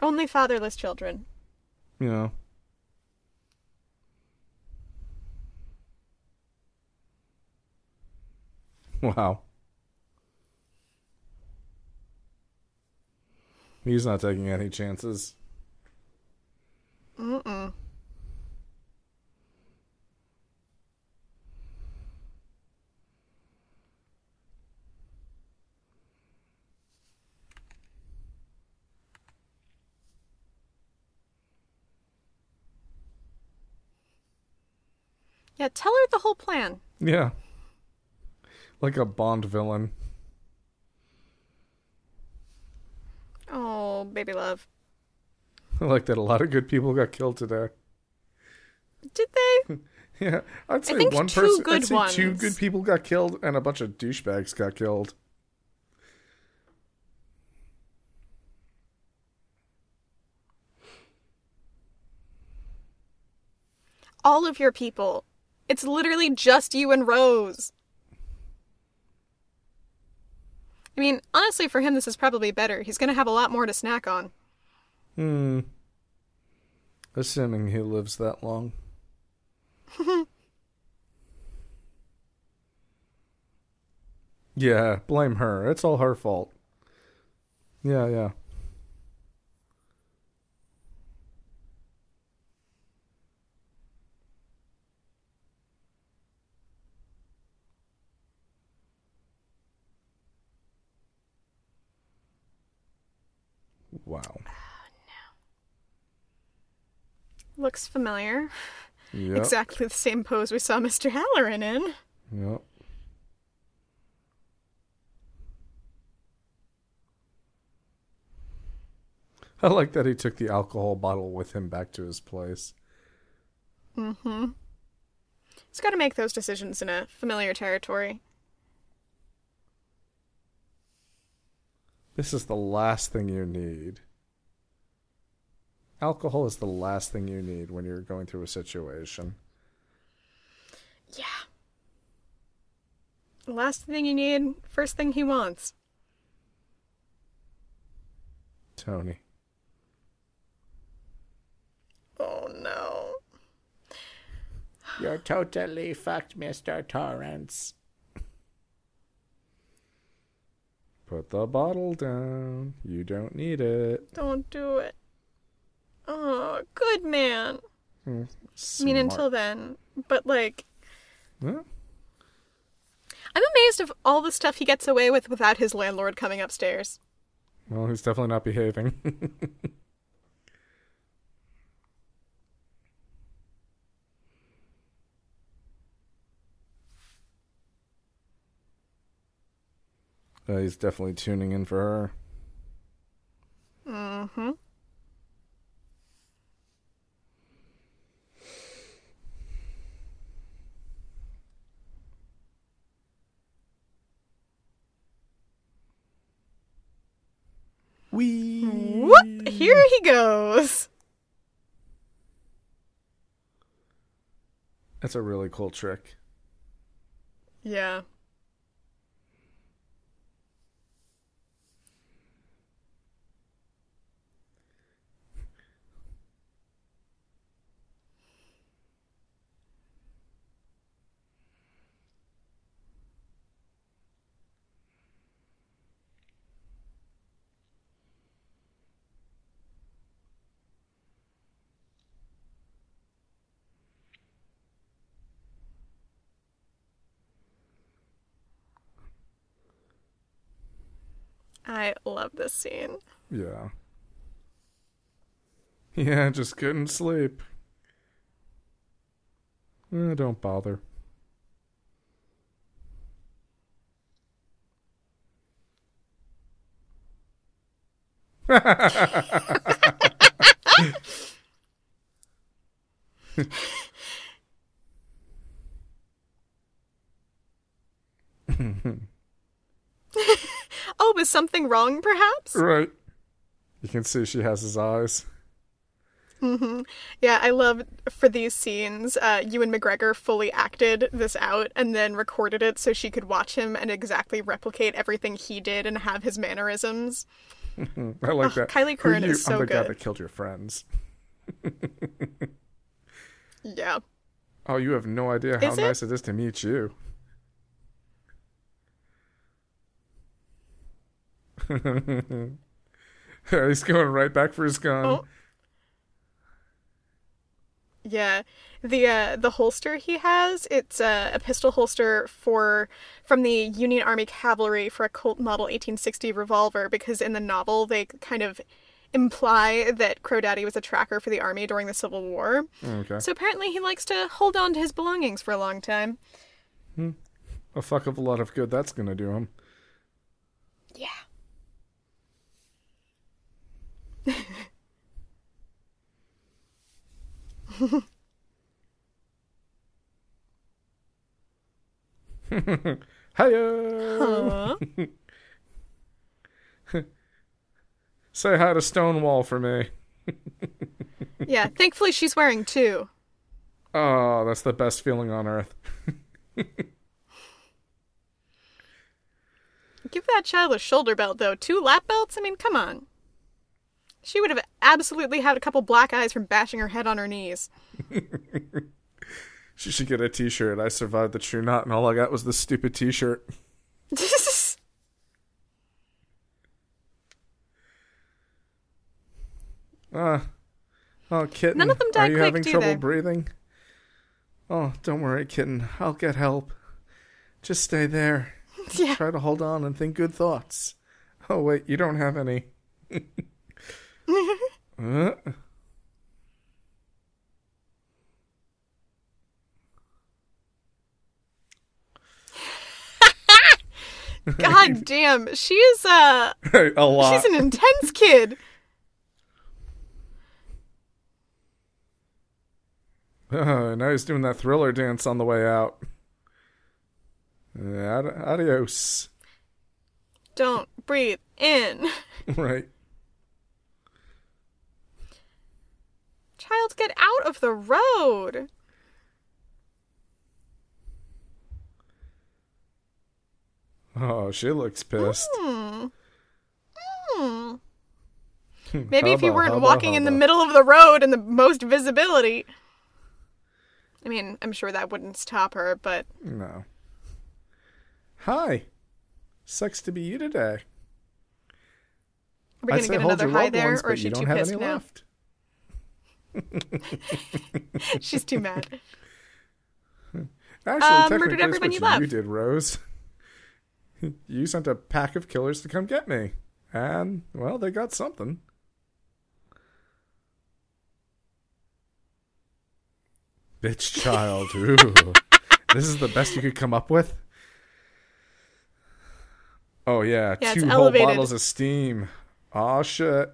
Only fatherless children. You know. Wow. He's not taking any chances. Mm-mm. Yeah, tell her the whole plan. Yeah. Like a Bond villain. Oh, baby love. I like that a lot of good people got killed today. Did they? Yeah, I'd say think one two person. good I'd say two ones. good people got killed, and a bunch of douchebags got killed. All of your people. It's literally just you and Rose. I mean, honestly, for him, this is probably better. He's gonna have a lot more to snack on. Hmm. Assuming he lives that long. yeah, blame her. It's all her fault. Yeah, yeah. Wow. Looks familiar. Yep. Exactly the same pose we saw Mr. Hallorann in. Yep. I like that he took the alcohol bottle with him back to his place. Mm-hmm. He's got to make those decisions in a familiar territory. This is the last thing you need. Alcohol is the last thing you need when you're going through a situation. Yeah. Last thing you need, first thing he wants. Tony. Oh no. You're totally fucked, Mr. Torrance. Put the bottle down. You don't need it. Don't do it. Oh, good man. Hmm. I mean, until then. But, like? I'm amazed of all the stuff he gets away with without his landlord coming upstairs. Well, he's definitely not behaving. Uh, he's definitely tuning in for her. Mm-hmm. Wee. Whoop! Here he goes. That's a really cool trick. Yeah. I love this scene. Yeah. Yeah, just couldn't sleep. Eh, don't bother. Oh, was something wrong, perhaps? right. You can see she has his eyes. Mm-hmm. Yeah, I love for these scenes, uh, Ewan McGregor fully acted this out and then recorded it so she could watch him and exactly replicate everything he did and have his mannerisms. I like Ugh, that. Kyliegh Curran is so I'm the guy that killed your friends. Yeah. Oh, you have no idea how Is it? nice it is to meet you. He's going right back for his gun. Oh. Yeah, the uh, the holster he has it's uh, a pistol holster for from the Union Army Cavalry for a Colt Model 1860 revolver because in the novel they kind of imply that Crow Daddy was a tracker for the army during the Civil War. Okay. So apparently he likes to hold on to his belongings for a long time. A fuck of a lot of good that's gonna do him. Yeah. Hiya! Say hi to Stonewall for me. yeah, thankfully she's wearing two. Oh, that's the best feeling on earth. Give that child a shoulder belt, though. Two lap belts? I mean, come on. She would have absolutely had a couple black eyes from bashing her head on her knees. She should get a t-shirt. I survived the true knot and all I got was this stupid t-shirt. Ah. oh, kitten. None of them die Are you quick, having trouble they? breathing? Oh, don't worry, kitten. I'll get help. Just stay there. yeah. Try to hold on and think good thoughts. Oh, wait, you don't have any. Uh, God damn. She is, uh, a lot. she's an intense kid. Uh, now he's doing that thriller dance on the way out. Ad- adios. Don't breathe in. right. Child, get out of the road. Oh, she looks pissed. Hmm. Hmm. Maybe if you weren't hubba, walking in the middle of the road and the most visibility. I mean, I'm sure that wouldn't stop her, but No. Hi. Sucks to be you today. are we I'd gonna get another hi there, or is she too pissed now? left. She's too mad. Actually, Uh, technically, everyone what you you love. did, Rose. you sent a pack of killers to come get me, and well, they got something. Bitch child. Ooh. this is the best you could come up with? Oh, yeah. Yeah, two whole elevated. bottles of steam. Aw, shit.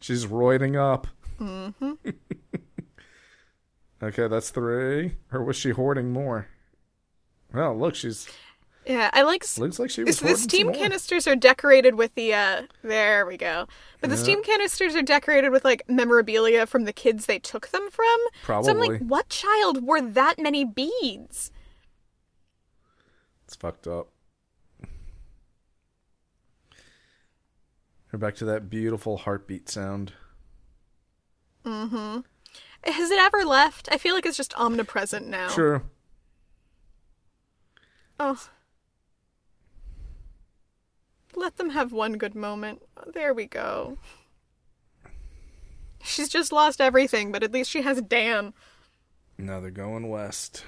She's roiding up. Mm-hmm. okay, that's three. Or was she hoarding more? Well, look, she's Yeah, I like. looks like she was the steam canisters are decorated with the uh there we go. But the steam canisters are decorated with like memorabilia from the kids they took them from. So I'm like, what child wore that many beads? It's fucked up. We're back to that beautiful heartbeat sound. Has it ever left? I feel like it's just omnipresent now. Sure. Oh. Let them have one good moment. There we go. She's just lost everything, but at least she has Dan. Now they're going west.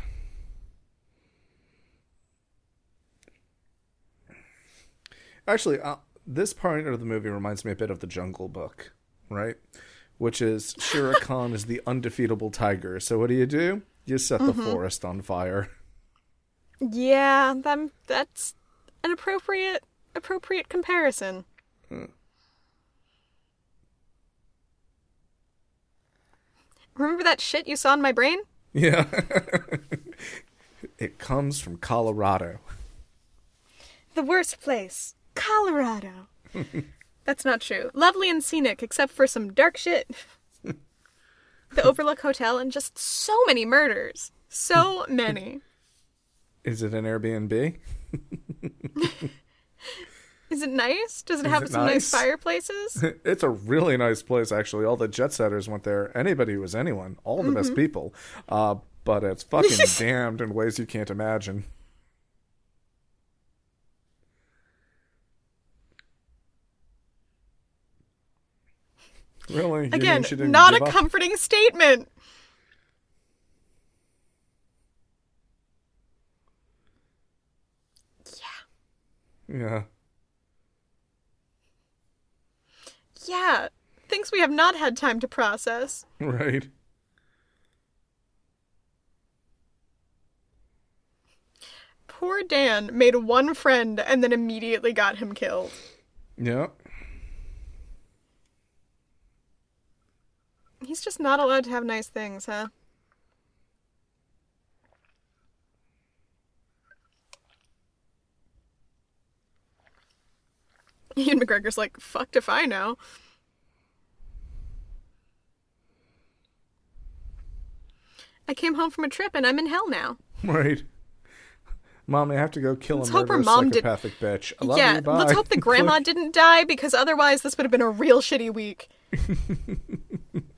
Actually, uh, this part of the movie reminds me a bit of the Jungle Book, right? Which is Shere Khan is the undefeatable tiger. So what do you do? You set the mm-hmm. forest on fire. Yeah, that, that's an appropriate appropriate comparison. Hmm. Remember that shit you saw in my brain? Yeah. it comes from Colorado. The worst place, Colorado. That's not true. Lovely and scenic, except for some dark shit. the Overlook Hotel and just so many murders. So many. Is it an Airbnb? Is it nice? Does it have it some nice nice? fireplaces? It's a really nice place, actually. All the jet setters went there. Anybody who was anyone, all the best people. Uh, but it's fucking damned in ways you can't imagine. Really? You Again, didn't a up? comforting statement. Yeah. Yeah. Yeah, things we have not had time to process. Right. Poor Dan made one friend and then immediately got him killed. Yeah. He's just not allowed to have nice things, huh? Ewan McGregor's like, fucked if I know. I came home from a trip and I'm in hell now. Right. Mom, I have to go kill Let's a hope her mom did- psychopathic bitch. I love yeah, you. Bye. let's hope the grandma didn't die because otherwise this would have been a real shitty week.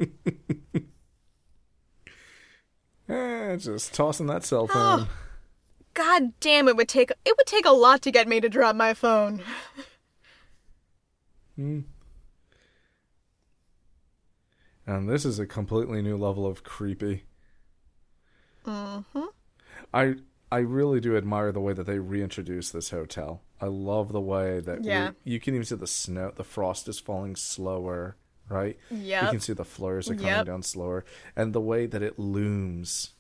Eh, just tossing that cell phone. God damn, it would take it would take a lot to get me to drop my phone. And this is a completely new level of creepy. Mm-hmm. I I really do admire the way that they reintroduce this hotel. I love the way that we- Yeah. you can even see the snow, the frost is falling slower, right? Yeah. You can see the floors are coming Yep. down slower, and the way that it looms.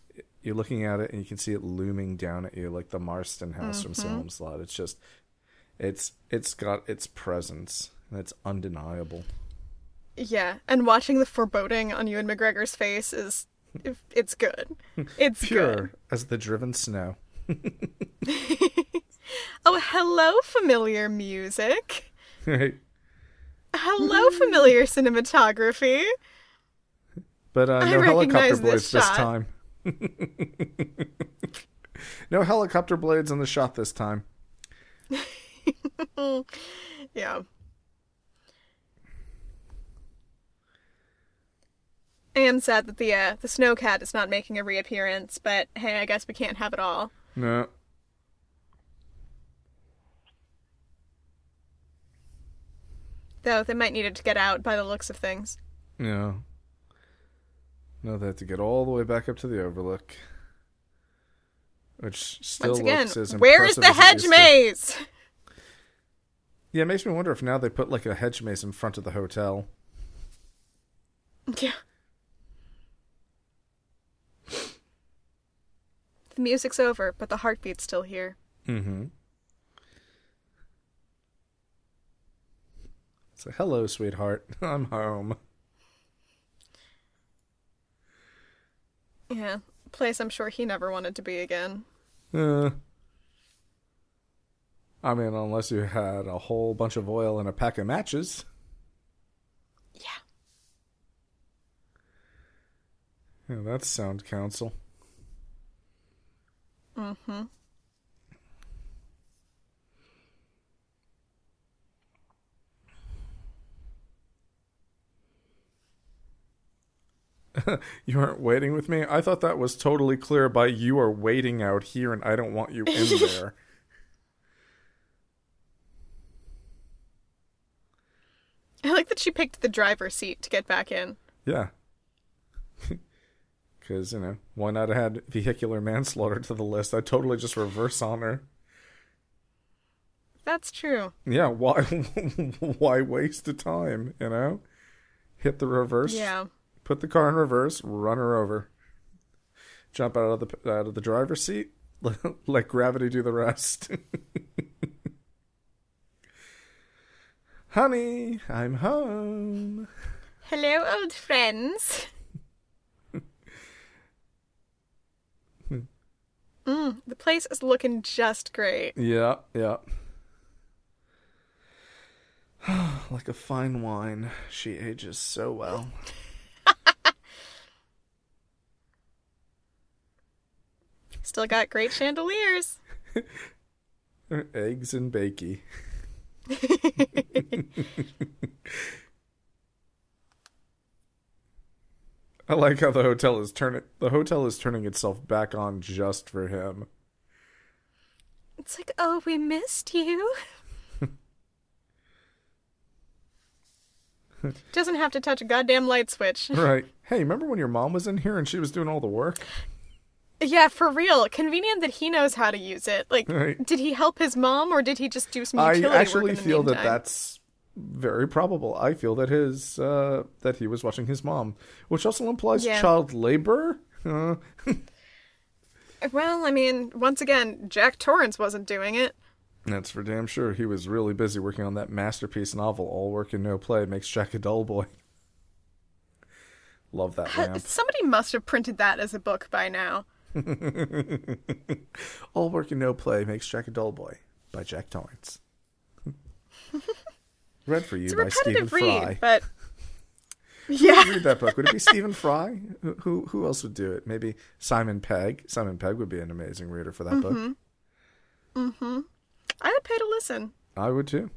You're looking at it and you can see it looming down at you like the Marsten house from Mm-hmm. Salem's Lot. It's just, it's it's got its presence and it's undeniable. Yeah, and watching the foreboding on Ewan McGregor's face is it's good. It's Pure good. as the driven snow. Oh, hello familiar music. Right. Hello familiar cinematography. But uh, no helicopter blades this this time. no helicopter blades on the shot this time. yeah. I am sad that the uh, the snow cat is not making a reappearance, but hey, I guess we can't have it all. No. Though they might need it to get out by the looks of things. Yeah. No, they had to get all the way back up to the overlook. Which still Once again, looks as where is the hedge used to. maze? Yeah, it makes me wonder if now they put like a hedge maze in front of the hotel. Yeah. The music's over, but the heartbeat's still here. Mm-hmm. So hello, sweetheart. I'm home. Yeah. Place I'm sure he never wanted to be again. Uh, I mean, unless you had a whole bunch of oil and a pack of matches. Yeah. Yeah, that's sound counsel. Mm-hmm. You aren't waiting with me? I thought that was totally clear by you are waiting out here and I don't want you in there. I like that she picked the driver's seat to get back in. Yeah. Because, you know, why not add vehicular manslaughter to the list? I totally just reverse on her. That's true. Yeah, why why waste the time, you know? Hit the reverse, Yeah. Put the car in reverse, run her over. Jump out of the out of the driver's seat, let gravity do the rest. Honey, I'm home. Hello, old friends. mm, the place is looking just great. Yeah, yeah. like a fine wine, she ages so well. Still got great chandeliers. Eggs and bakey. I like how the hotel is turning. The hotel is turning itself back on just for him. It's like, oh, we missed you. Doesn't have to touch a goddamn light switch. Right? Hey, remember when your mom was in here and she was doing all the work? Yeah, for real. Convenient that he knows how to use it. Like, Right. did he help his mom or did he just do some I utility work actually the feel that that's very probable. I feel that his uh, that he was watching his mom, which also implies Yeah. child labor. Uh, Well, I mean, once again, Jack Torrance wasn't doing it. that's for damn sure. He was really busy working on that masterpiece novel. All work and no play makes Jack a dull boy. Love that lamp. Somebody must have printed that as a book by now. All work and no play makes Jack a dull boy by Jack Torrance. Read for you It's by Stephen read, Fry. but yeah, read that book. Would it be Stephen Fry? Who, who who else would do it? Maybe Simon Pegg. Simon Pegg would be an amazing reader for that book. Mm-hmm. I would pay to listen. I would too.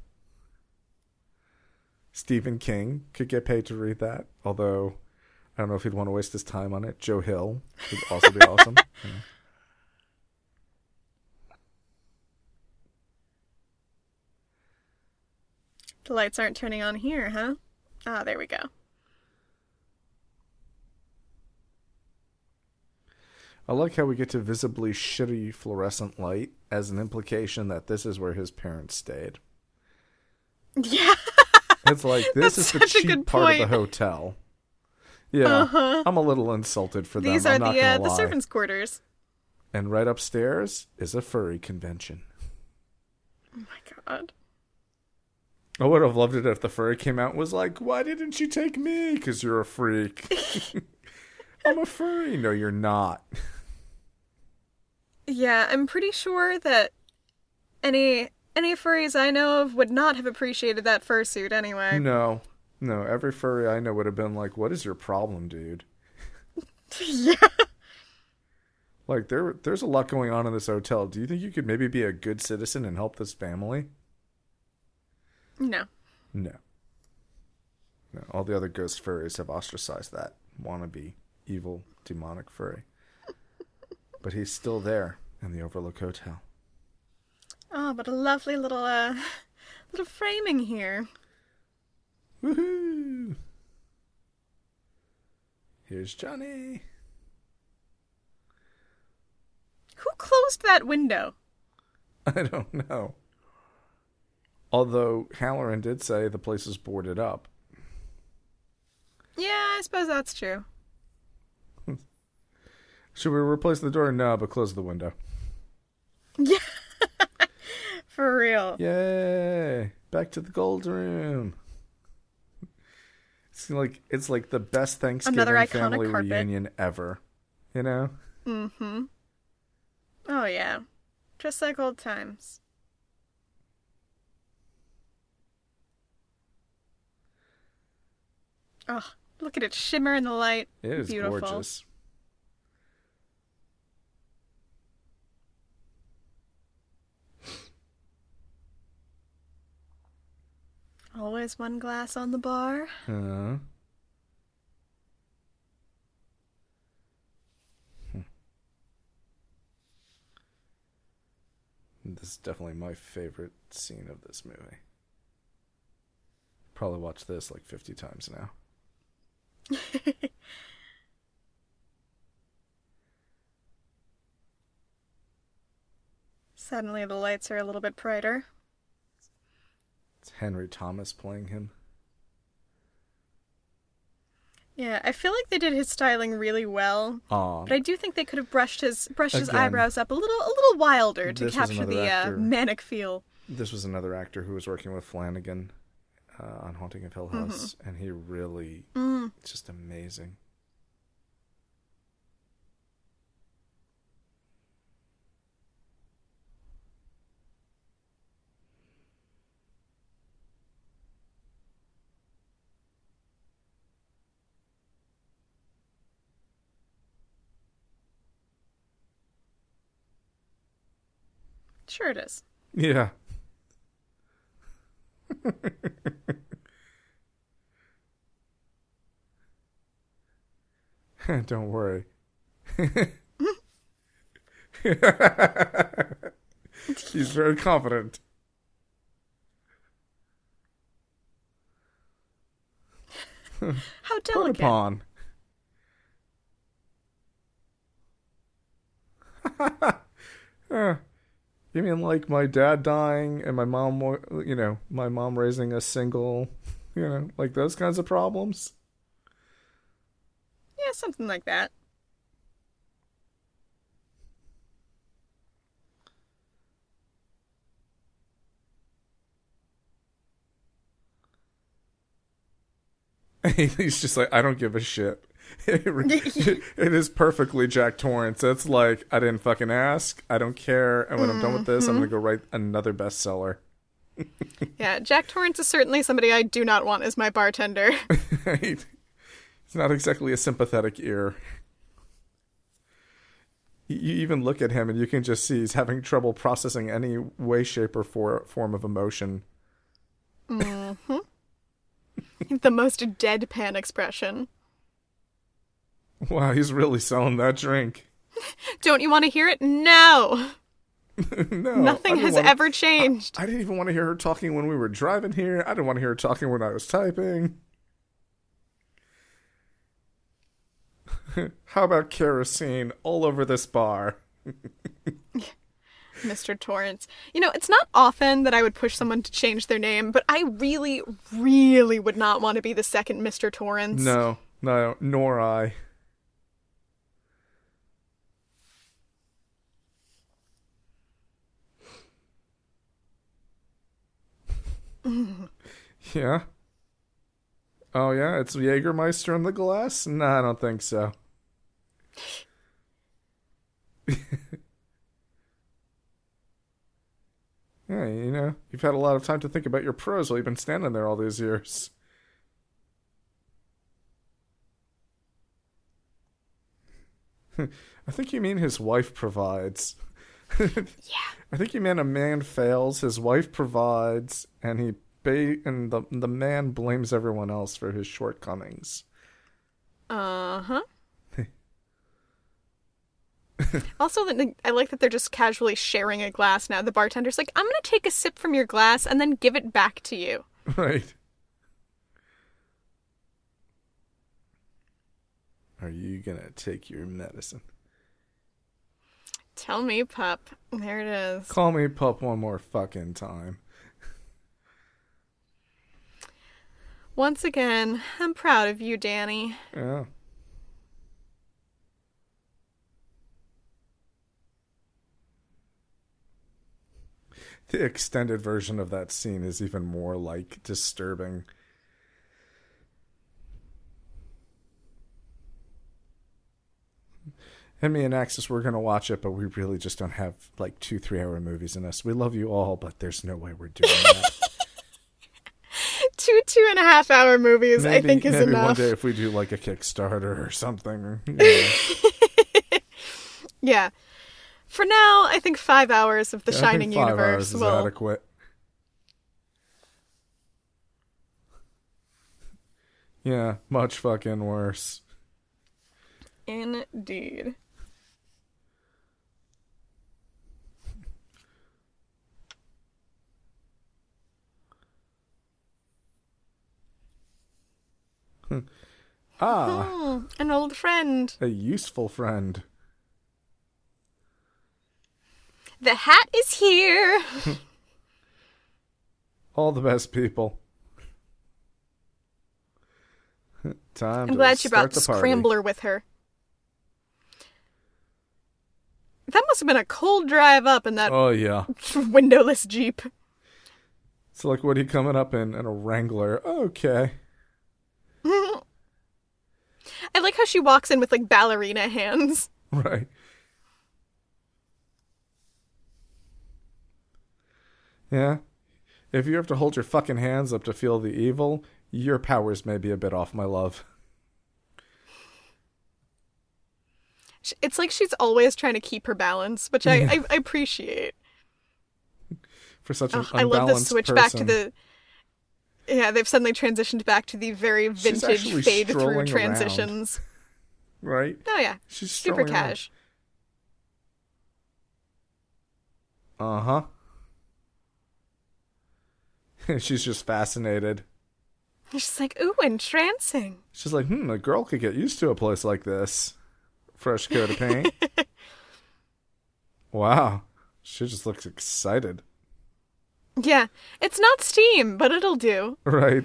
Stephen King could get paid to read that, although I don't know if he'd want to waste his time on it. Joe Hill would also be awesome. Yeah. The lights aren't turning on here, huh? Ah, there we go. I like how we get to visibly shitty fluorescent light as an implication that this is where his parents stayed. Yeah. It's like this That's is the cheap part of the hotel. Yeah, I'm a little insulted for them. These are the uh, the servants' quarters. And right upstairs is a furry convention. Oh my god. I would have loved it if the furry came out and was like, "Why didn't you take me? Because you're a freak." I'm a furry. No, you're not. Yeah, I'm pretty sure that any any furries I know of would not have appreciated that fursuit anyway. No, no. Every furry I know would have been like, "What is your problem, dude? yeah. Like there there's a lot going on in this hotel. Do you think you could maybe be a good citizen and help this family? No. No. No. All the other ghost furries have ostracized that wannabe evil demonic furry. but he's still there in the Overlook Hotel. Oh, but a lovely little uh little framing here. Woohoo! Here's Johnny. Who closed that window? I don't know. Although Hallorann did say the place is boarded up. Yeah, I suppose that's true. Should we replace the door? No, but close the window. Yeah. For real. Yay! Back to the gold room. It's like it's like the best Thanksgiving Another family carpet. reunion ever. You know? Mm-hmm. Oh yeah. Just like old times. Oh, look at it shimmer in the light. It is Beautiful. gorgeous. Always one glass on the bar. Uh, hmm. This is definitely my favorite scene of this movie. Probably watched this like 50 times now. Suddenly the lights are a little bit brighter. It's Henry Thomas playing him. Yeah, I feel like they did his styling really well, Aw. but I do think they could have brushed his brushed his eyebrows up a little a little wilder to capture the uh, manic feel. This was another actor who was working with Flanagan uh, on Haunting of Hill House, and he really Mm. just amazing. Sure it is. Yeah. Don't worry. He's very confident. How delicate. Put upon. You mean like my dad dying and my mom, you know, my mom raising a single, you know, like those kinds of problems? Yeah, something like that. He's just like, I don't give a shit. it is perfectly Jack Torrance. It's like, I didn't fucking ask. I don't care. And when I'm done with this, I'm going to go write another bestseller. Yeah, Jack Torrance is certainly somebody I do not want as my bartender. Right? It's not exactly a sympathetic ear. You even look at him and you can just see he's having trouble processing any way, shape, or for, form of emotion. Mm-hmm. the most deadpan expression. Wow, he's really selling that drink. Don't you want to hear it? No. no, Nothing has wanna- ever changed. I didn't even want to hear her talking when we were driving here. I didn't want to hear her talking when I was typing. How about kerosene all over this bar? Mr. Torrance. You know, it's not often that I would push someone to change their name, but I really, really would not want to be the second Mr. Torrance. No, no, nor I. yeah. Oh yeah, it's Jägermeister in the glass? No, I don't think so. yeah, you know, you've had a lot of time to think about your pros while you've been standing there all these years. I think you mean his wife provides. Yeah. I think you meant a man fails, his wife provides, and he ba- and the the man blames everyone else for his shortcomings. Uh huh. also, I like that they're just casually sharing a glass now. The bartender's like, "I'm gonna take a sip from your glass and then give it back to you." Right. Are you gonna take your medicine? Tell me, pup. There it is. Call me pup one more fucking time. Once again, I'm proud of you, Danny. Yeah. The extended version of that scene is even more like disturbing. Me and Axis, we're gonna watch it, but we really just don't have like two, three hour movies in us. We love you all, but there's no way we're doing that. Two two and a half hour movies, maybe, I think, is maybe one enough. day if we do like a Kickstarter or something. know. Yeah. For now, I think five hours of the Yeah, Shining universe will. adequate. Yeah, much fucking worse. Indeed. Ah, Hmm, an old friend. a useful friend. The hat is here. All the best people. Time I'm to glad she brought the. Scrambler with her. That must have been a cold drive up in that Oh yeah. windowless Jeep. It's like what are you coming up in? In a Wrangler. Okay. I like how she walks in with like ballerina hands. Right. Yeah. If you have to hold your fucking hands up to feel the evil, your powers may be a bit off, my love. It's like she's always trying to keep her balance, which I, I, I appreciate. For such an I love the switch back to the. Yeah, they've suddenly transitioned back to the very vintage fade through strolling around. transitions. right. Oh yeah, She's super cash. Uh huh. She's just fascinated. She's like, ooh, entrancing. She's like, hmm, a girl could get used to a place like this. Fresh coat of paint. wow. She just looks excited. Yeah, it's not steam, but it'll do. Right.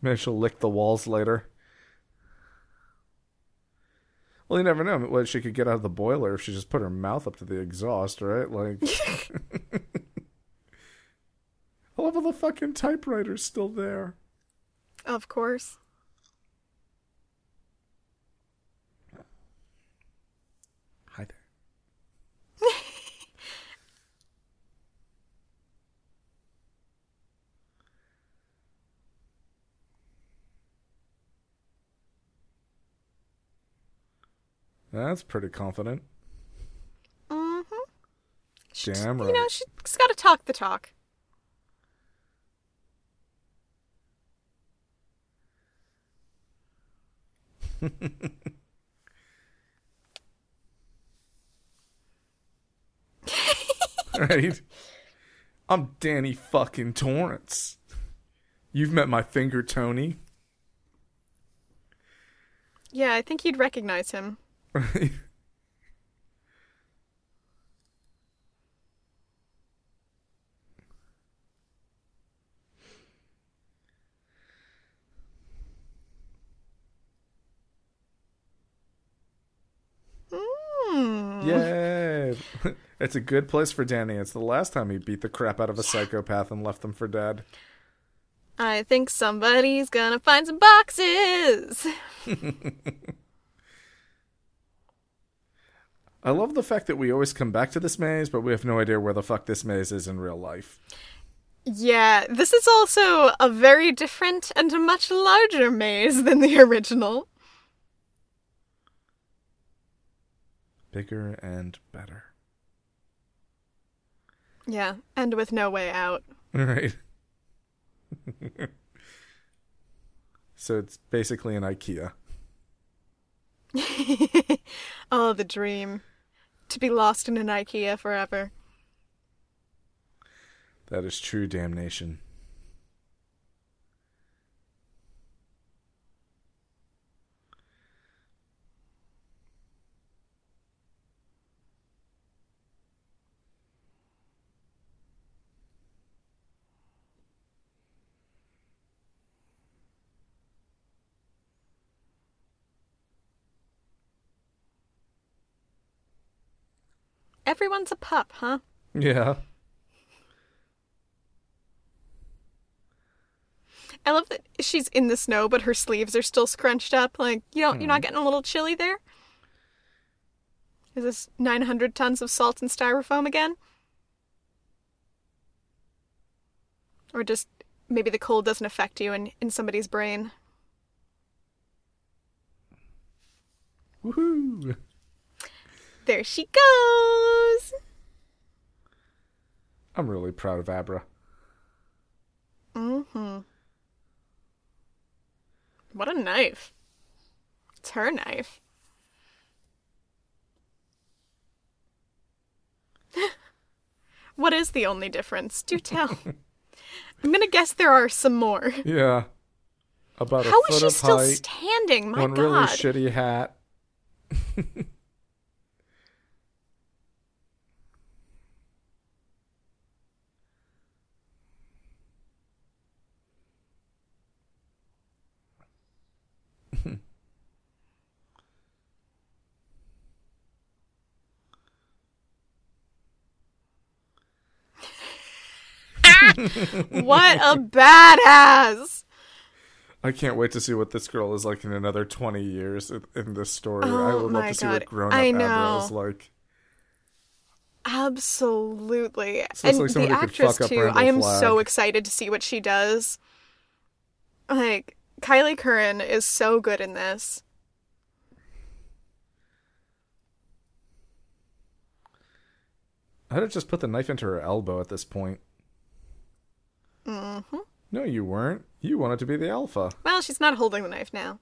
Maybe she'll lick the walls later. Well, you never know. What she could get out of the boiler if she just put her mouth up to the exhaust, right? Like, I love how the fucking typewriter's still there. Of course. That's pretty confident. Mm-hmm. Damn You know, she's got to talk the talk. right? I'm Danny fucking Torrance. You've met my finger, Tony. Yeah, I think you'd recognize him. Right? Hmm. Yay! it's a good place for Danny. It's the last time he beat the crap out of a psychopath and left them for dead. I think somebody's gonna find some boxes. I love the fact that we always come back to this maze, but we have no idea where the fuck this maze is in real life. Yeah, this is also a very different and a much larger maze than the original. bigger and better. Yeah, and with no way out. Right. so it's basically an IKEA. oh, the dream. To be lost in an IKEA forever. That is true damnation. Everyone's a pup, huh? Yeah. I love that she's in the snow, but her sleeves are still scrunched up. Like, you don't, you're not hmm. getting a little chilly there? Is this 900 tons of salt and styrofoam again? Or just maybe the cold doesn't affect you in, in somebody's brain? Woohoo! There she goes! I'm really proud of Abra. Mm hmm. What a knife. It's her knife. what is the only difference? Do tell. I'm gonna guess there are some more. Yeah. About a How is she still height, standing? My one god. really shitty hat. what a badass! I can't wait to see what this girl is like in another 20 years in, in this story. I Oh would love to see God. what grown up I Abra know. is like. Absolutely. So and like the actress too. I am Flagg. so excited to see what she does. Like Kyliegh Curran is so good in this. I'd have just put the knife into her elbow at this point. Hmm No, you weren't. You wanted to be the alpha. Well, she's not holding the knife now.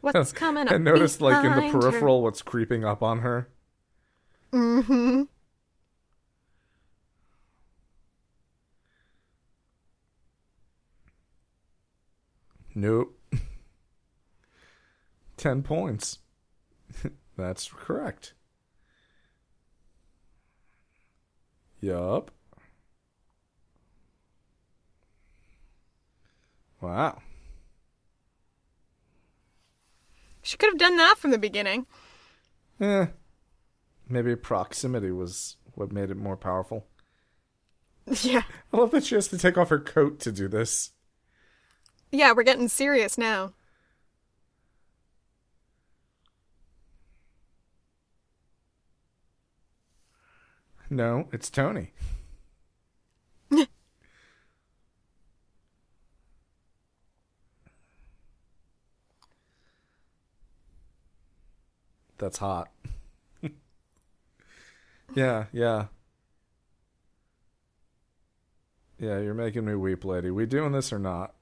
What's coming up? And notice, like, in the behind her? peripheral, what's creeping up on her. Mm-hmm. Nope. 10 points. That's correct. Yup. Wow. She could have done that from the beginning. Eh. Maybe proximity was what made it more powerful. Yeah. I love that she has to take off her coat to do this. Yeah, we're getting serious now. No, it's Tony. That's hot. yeah, yeah. Yeah, you're making me weep, lady. We doing this or not?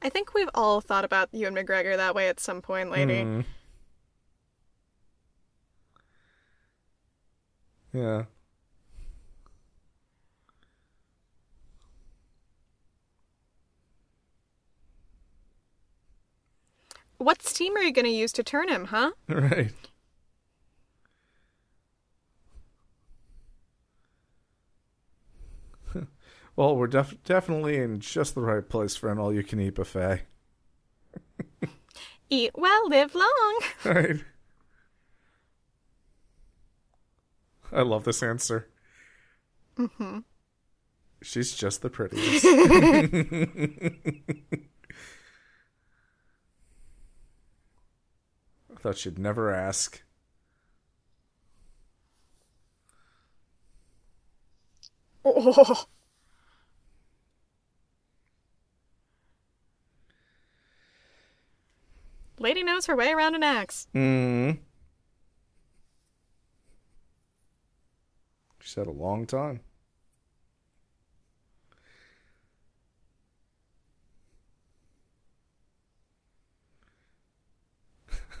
I think we've all thought about Ewan McGregor that way at some point, lady. Hmm. Yeah. What steam are you going to use to turn him, huh? Right. well, we're def- definitely in just the right place for an all-you-can-eat buffet. Eat well, live long. Right. I love this answer. Mm-hmm. She's just the prettiest. I thought she'd never ask. Oh. Lady knows her way around an axe. Mm. She's had a long time.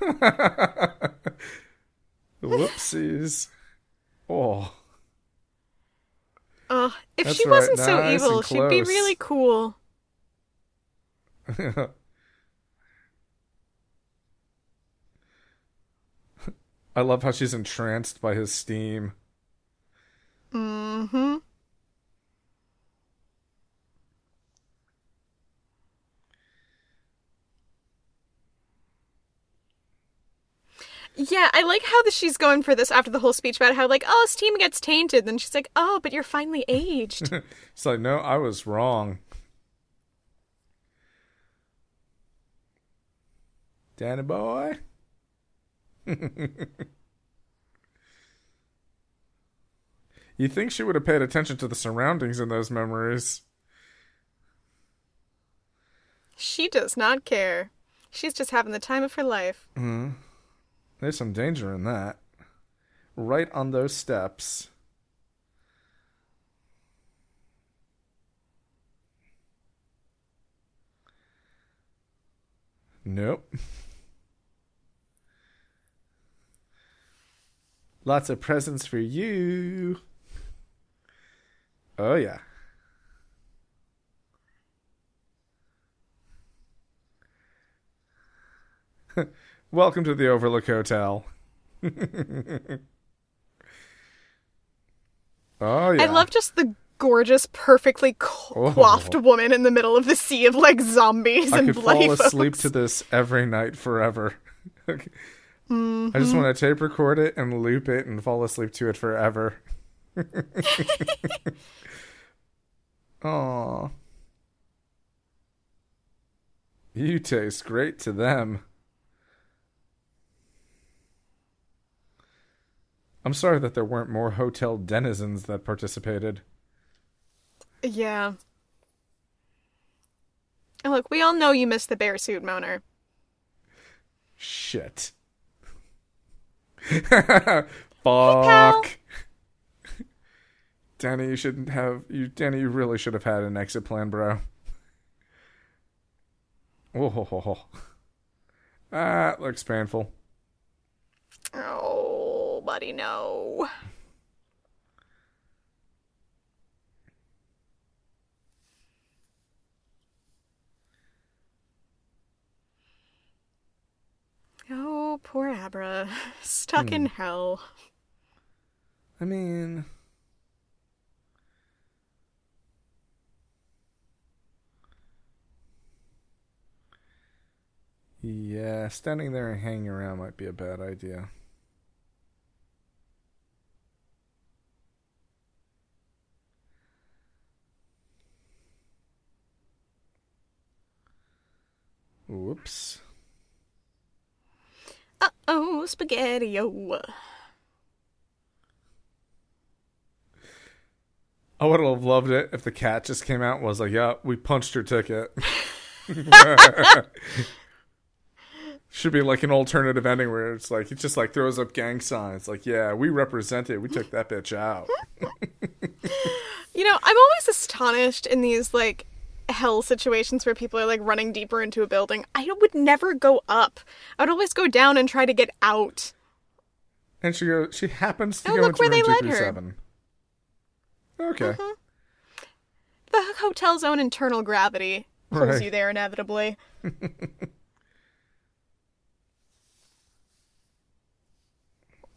Whoopsies. Oh. Ugh, if That's she right, wasn't so nice evil, she'd be really cool. I love how she's entranced by his steam. Mm-hmm. Yeah, I like how the, she's going for this after the whole speech about how like, oh, steam gets tainted. Then she's like, oh, but you're finally aged. It's like, no, I was wrong. Danny boy. you think she would have paid attention to the surroundings in those memories? she does not care. She's just having the time of her life. Mm-hmm. There's some danger in that. Right on those steps. Nope. Lots of presents for you. Oh, yeah. Welcome to the Overlook Hotel. oh, yeah. I love just the gorgeous, perfectly co- Oh. coiffed woman in the middle of the sea of like zombies I and could bloody fall asleep to this every night forever. I just mm-hmm. want to tape record it and loop it and fall asleep to it forever. Aw. You taste great to them. I'm sorry that there weren't more hotel denizens that participated. Yeah. And look, we all know you miss the bear suit moaner. Shit. Fuck. Danny, you shouldn't have you Danny, you really should have had an exit plan, bro. Oh ho, ho, ho. That looks painful. Oh, buddy, no. Oh, poor Abra. Stuck in hmm. hell. I mean Yeah, standing there and hanging around might be a bad idea. Whoops. Uh oh, spaghetti I would have loved it if the cat just came out and was like, "Yeah, we punched your ticket." Should be like an alternative ending where it's like he just like throws up gang signs, like, "Yeah, we represent it. We took that bitch out." You know, I'm always astonished in these like hell situations where people are like running deeper into a building. I would never go up. I would always go down and try to get out. and she goes, she happens to Oh, go look into where they room led two three her. seven. Okay, mm-hmm. The hotel's own internal gravity pulls Right. you there inevitably.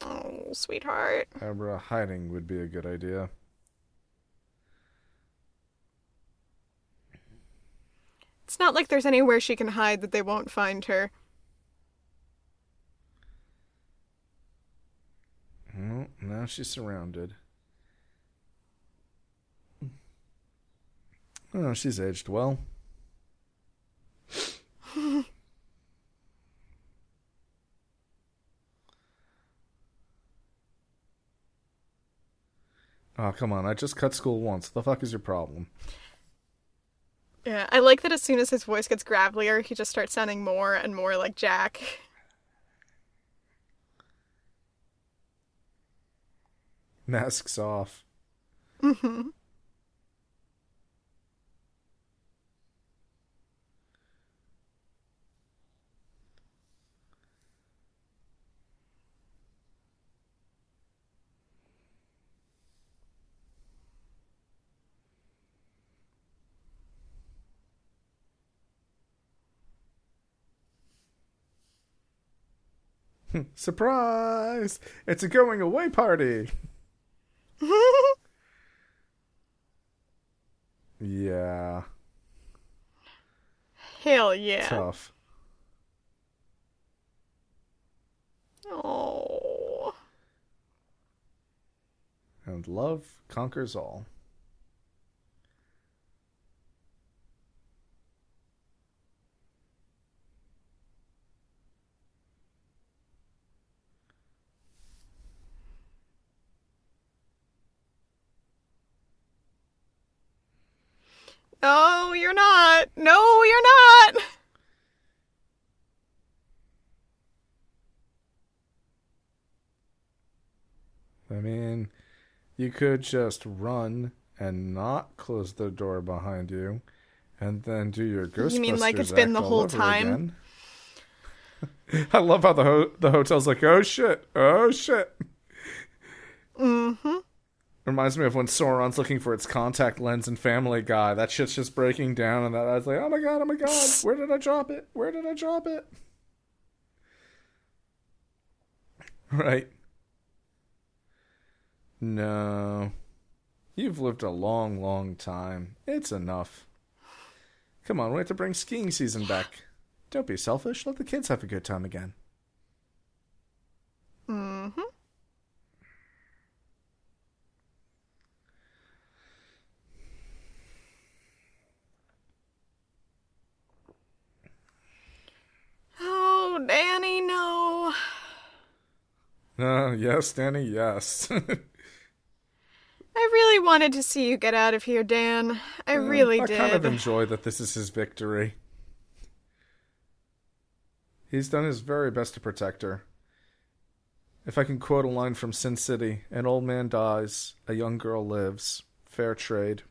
oh, sweetheart. Abra hiding would be a good idea. It's not like there's anywhere she can hide that they won't find her. Well, now she's surrounded. Oh, she's aged well. oh, come on. I just cut school once. The fuck is your problem? Yeah, I like that as soon as his voice gets gravelier, he just starts sounding more and more like Jack. Masks off. Mm-hmm. Surprise! It's a going away party. yeah, Hell yeah. tough. Oh. And love conquers all. No, you're not. No, you're not. I mean, you could just run and not close the door behind you, and then do your Ghostbusters You mean like it's been the whole time? I love how the ho- the hotel's like, oh shit, oh shit. Mm-hmm. Reminds me of when Sauron's looking for its contact lens in Family Guy. That shit's just breaking down, and that I was like, oh my god, oh my god, where did I drop it? Where did I drop it? Right. No. You've lived a long, long time. It's enough. Come on, we have to bring skiing season back. Don't be selfish. Let the kids have a good time again. Mm-hmm. Oh, Danny, no. Uh, yes, Danny, yes. I really wanted to see you get out of here, Dan. I really I did. I kind of enjoy that this is his victory. He's done his very best to protect her. If I can quote a line from Sin City, an old man dies, a young girl lives. Fair trade.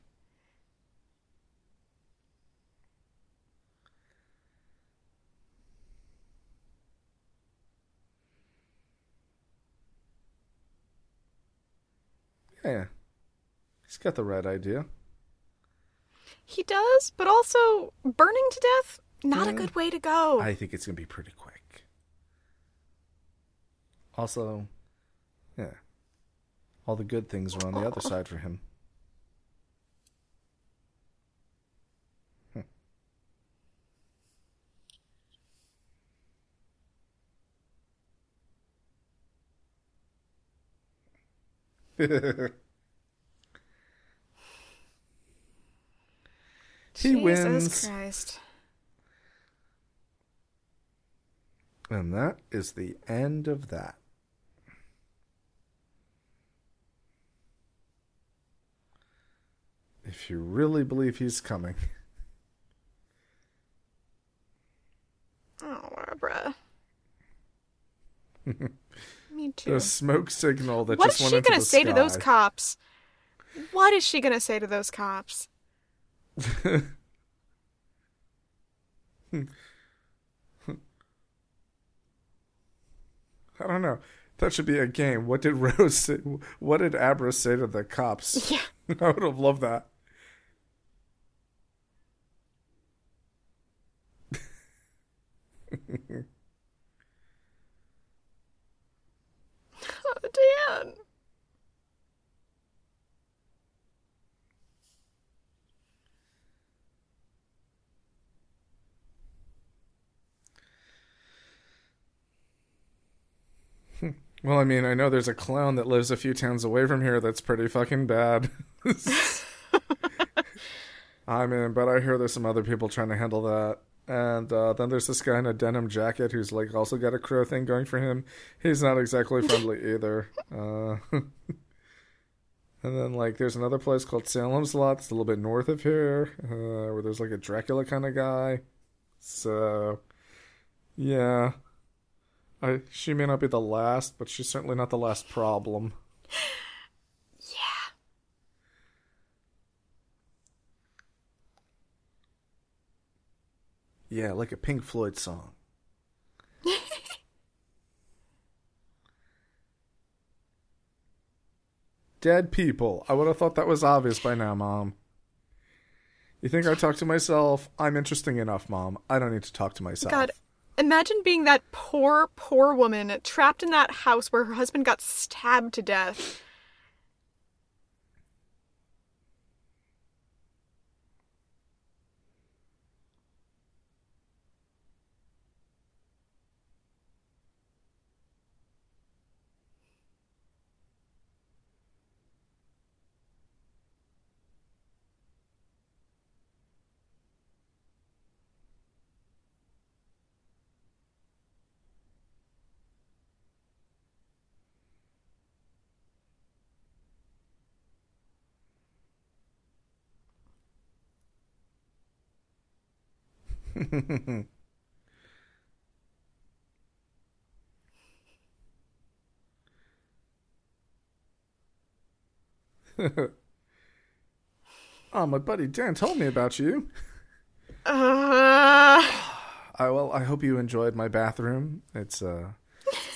Yeah. He's got the right idea. He does, but also burning to death, not a good way to go. I think it's going to be pretty quick. Also, yeah. All the good things are on the other side for him. he Jesus wins. Christ. And that is the end of that. If you really believe he's coming. Oh, Barbara. Me too. The smoke signal that What just is went she gonna the say to those cops? What is she gonna say to those cops? I don't know. That should be a game. What did Rose say? What did Abra say to the cops? Yeah. I would have loved that. Oh, Dan. Well, I mean, I know there's a clown that lives a few towns away from here that's pretty fucking bad. I mean, but I hear there's some other people trying to handle that. And uh, then there's this guy in a denim jacket who's like also got a crow thing going for him. He's not exactly friendly either. Uh, And then like there's another place called Salem's Lot. It's a little bit north of here, uh, where there's like a Dracula kind of guy. So, yeah, I she may not be the last, but she's certainly not the last problem. Yeah, like a Pink Floyd song. Dead people. I would have thought that was obvious by now, Mom. You think I talk to myself? I'm interesting enough, Mom. I don't need to talk to myself. God, imagine being that poor, poor woman trapped in that house where her husband got stabbed to death. Oh, my buddy Dan told me about you. Uh, I well, I hope you enjoyed my bathroom. It's uh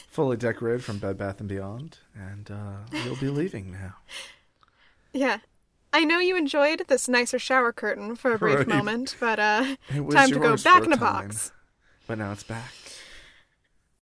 fully decorated from Bed Bath and Beyond, and uh you'll be leaving now. yeah. I know you enjoyed this nicer shower curtain for a brief Right. moment, but uh, time to go back in a time, box. But now it's back.